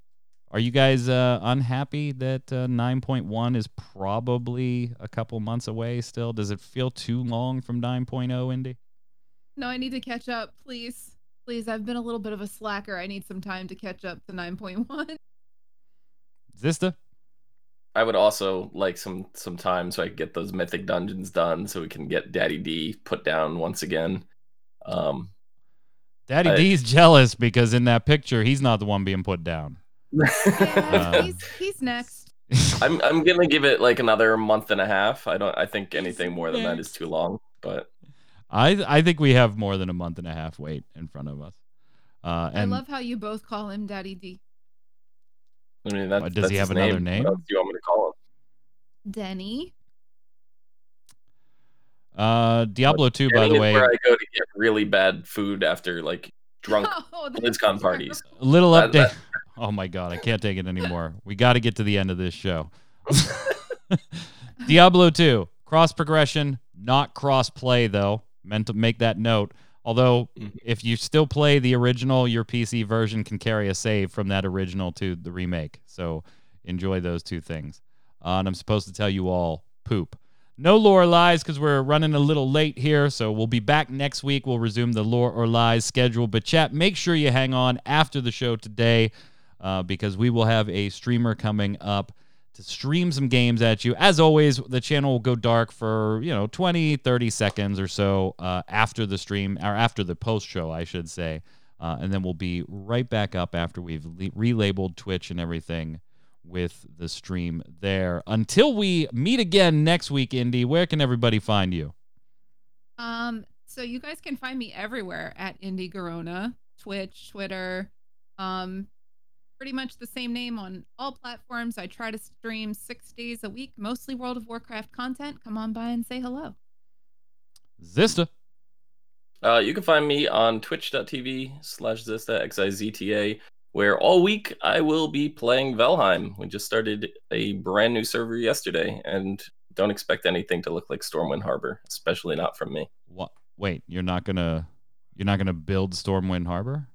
Are you guys uh, unhappy that uh, 9.1 is probably a couple months away still? Does it feel too long from 9.0, Indy? No, I need to catch up, please. Please, I've been a little bit of a slacker. I need some time to catch up to 9.1. Zista? i would also like some some time so i can get those mythic dungeons done so we can get daddy d put down once again um Daddy I- D's jealous because in that picture he's not the one being put down. Yeah, Uh, he's, he's next. [laughs] I'm I'm gonna give it like another month and a half. I don't. I think anything more than that is too long. But I I think we have more than a month and a half wait in front of us. Uh, and I love how you both call him Daddy D. I mean, that, does that's he have another name. name? What else do you want me to call him? Denny. uh, Diablo 2, by the way, where I go to get really bad food after like drunk [laughs] Oh, BlizzCon parties. terrible. a little That- update. that- Oh my god, I can't take it anymore. We got to get to the end of this show. [laughs] Diablo 2, cross progression, not cross play though. Meant to make that note. Although, Mhm. if you still play the original, your PC version can carry a save from that original to the remake. So enjoy those two things. Uh, and I'm supposed to tell you all poop. No lore or lies because we're running a little late here. So we'll be back next week. We'll resume the lore or lies schedule. But chat, make sure you hang on after the show today uh, because we will have a streamer coming up to stream some games at you. As always, the channel will go dark for, you know, 20, 30 seconds or so uh, after the stream, or after the post show, I should say. Uh, and then we'll be right back up after we've le- relabeled Twitch and everything with the stream there. Until we meet again next week, Indy, where can everybody find you? Um, so you guys can find me everywhere at Indie Garona, Twitch, Twitter. Um, pretty much the same name on all platforms. I try to stream six days a week, mostly World of Warcraft content. Come on by and say hello. Zista. Uh, you can find me on twitch.tv slash Zista, X-I-Z-T-A, where all week I will be playing Valheim. We just started a brand new server yesterday, and don't expect anything to look like Stormwind Harbor, especially not from me. What? Wait, you're not gonna you're not gonna build Stormwind Harbor?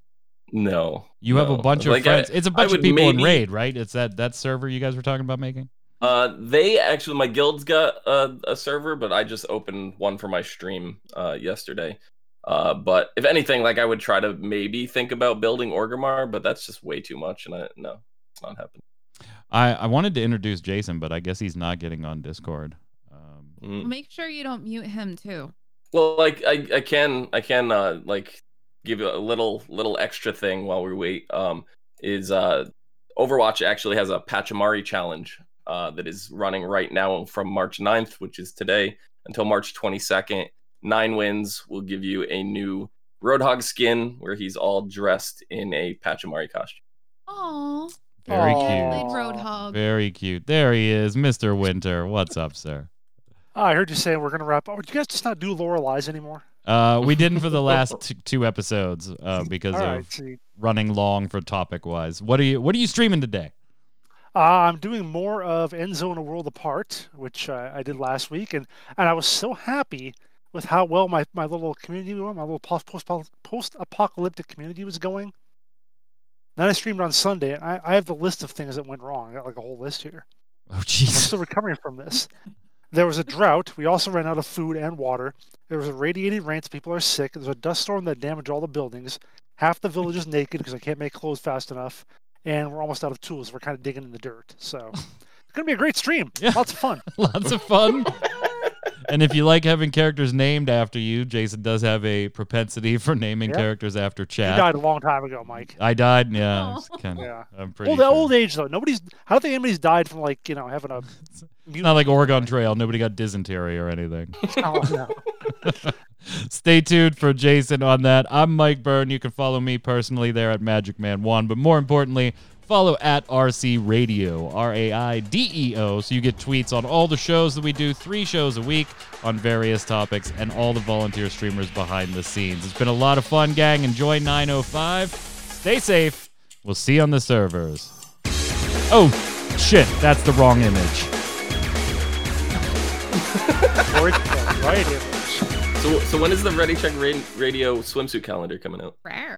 No. You have a bunch of Like, I- friends. it's a bunch of would people in raid, right? It's that that server you guys were talking about making. Uh, they actually, my guild's got a, a server, but I just opened one for my stream uh, yesterday. Uh, but if anything, like I would try to maybe think about building Orgrimmar, but that's just way too much, and I no, it's not happening. I I wanted to introduce Jason, but I guess he's not getting on Discord. Um, Mm. Make sure you don't mute him too. Well, like I, I can I can uh like give you a little little extra thing while we wait. Um, is uh Overwatch actually has a Pachimari challenge uh that is running right now from March 9th, which is today, until March 22nd. Nine wins will give you a new Roadhog skin where he's all dressed in a Pachimari costume. Oh, very Aw. played cute. Roadhog. Very cute. There he is, Mr. Winter. What's up, sir? Oh, I heard you say we're gonna wrap up. Would you guys just not do lore or lies anymore? Uh, we didn't for the last [laughs] t- two episodes uh, because All of right. See, running long for topic wise. What are you What are you streaming today? uh, I'm doing more of Endzone A World Apart, which uh, I did last week, and and I was so happy with how well my, my little community, my little post post apocalyptic community was going. Then I streamed on Sunday, and I, I have the list of things that went wrong. I got like a whole list here. Oh, jeez. I'm still recovering from this. [laughs] There was a drought. We also ran out of food and water. There was a radiating rain, so people are sick. There's a dust storm that damaged all the buildings. Half the village is naked because I can't make clothes fast enough. And we're almost out of tools. We're kind of digging in the dirt. So it's going to be a great stream. [laughs] Yeah. Lots of fun. [laughs] Lots of fun. and if you like having characters named after you, Jason does have a propensity for naming Yeah. characters after Chad. You died a long time ago, Mike. I died. Yeah, oh. kinda- Yeah. I'm pretty. Old, sure. old age, though. Nobody's. I don't think anybody's died from, like, you know, having a. [laughs] It's not like Oregon Trail. Nobody got dysentery or anything. [laughs] Oh, no. [laughs] Stay tuned for Jason on that. I'm Mike Byrne. You can follow me personally there at Magic Man One, but more importantly, follow at RC Radio, R A I D E O, so you get tweets on all the shows that we do, three shows a week on various topics, and all the volunteer streamers behind the scenes. It's been a lot of fun, gang. Enjoy 905. Stay safe. We'll see you on the servers. Oh, shit, that's the wrong image. So so when is the Ready Check Radio swimsuit calendar coming out? Rare.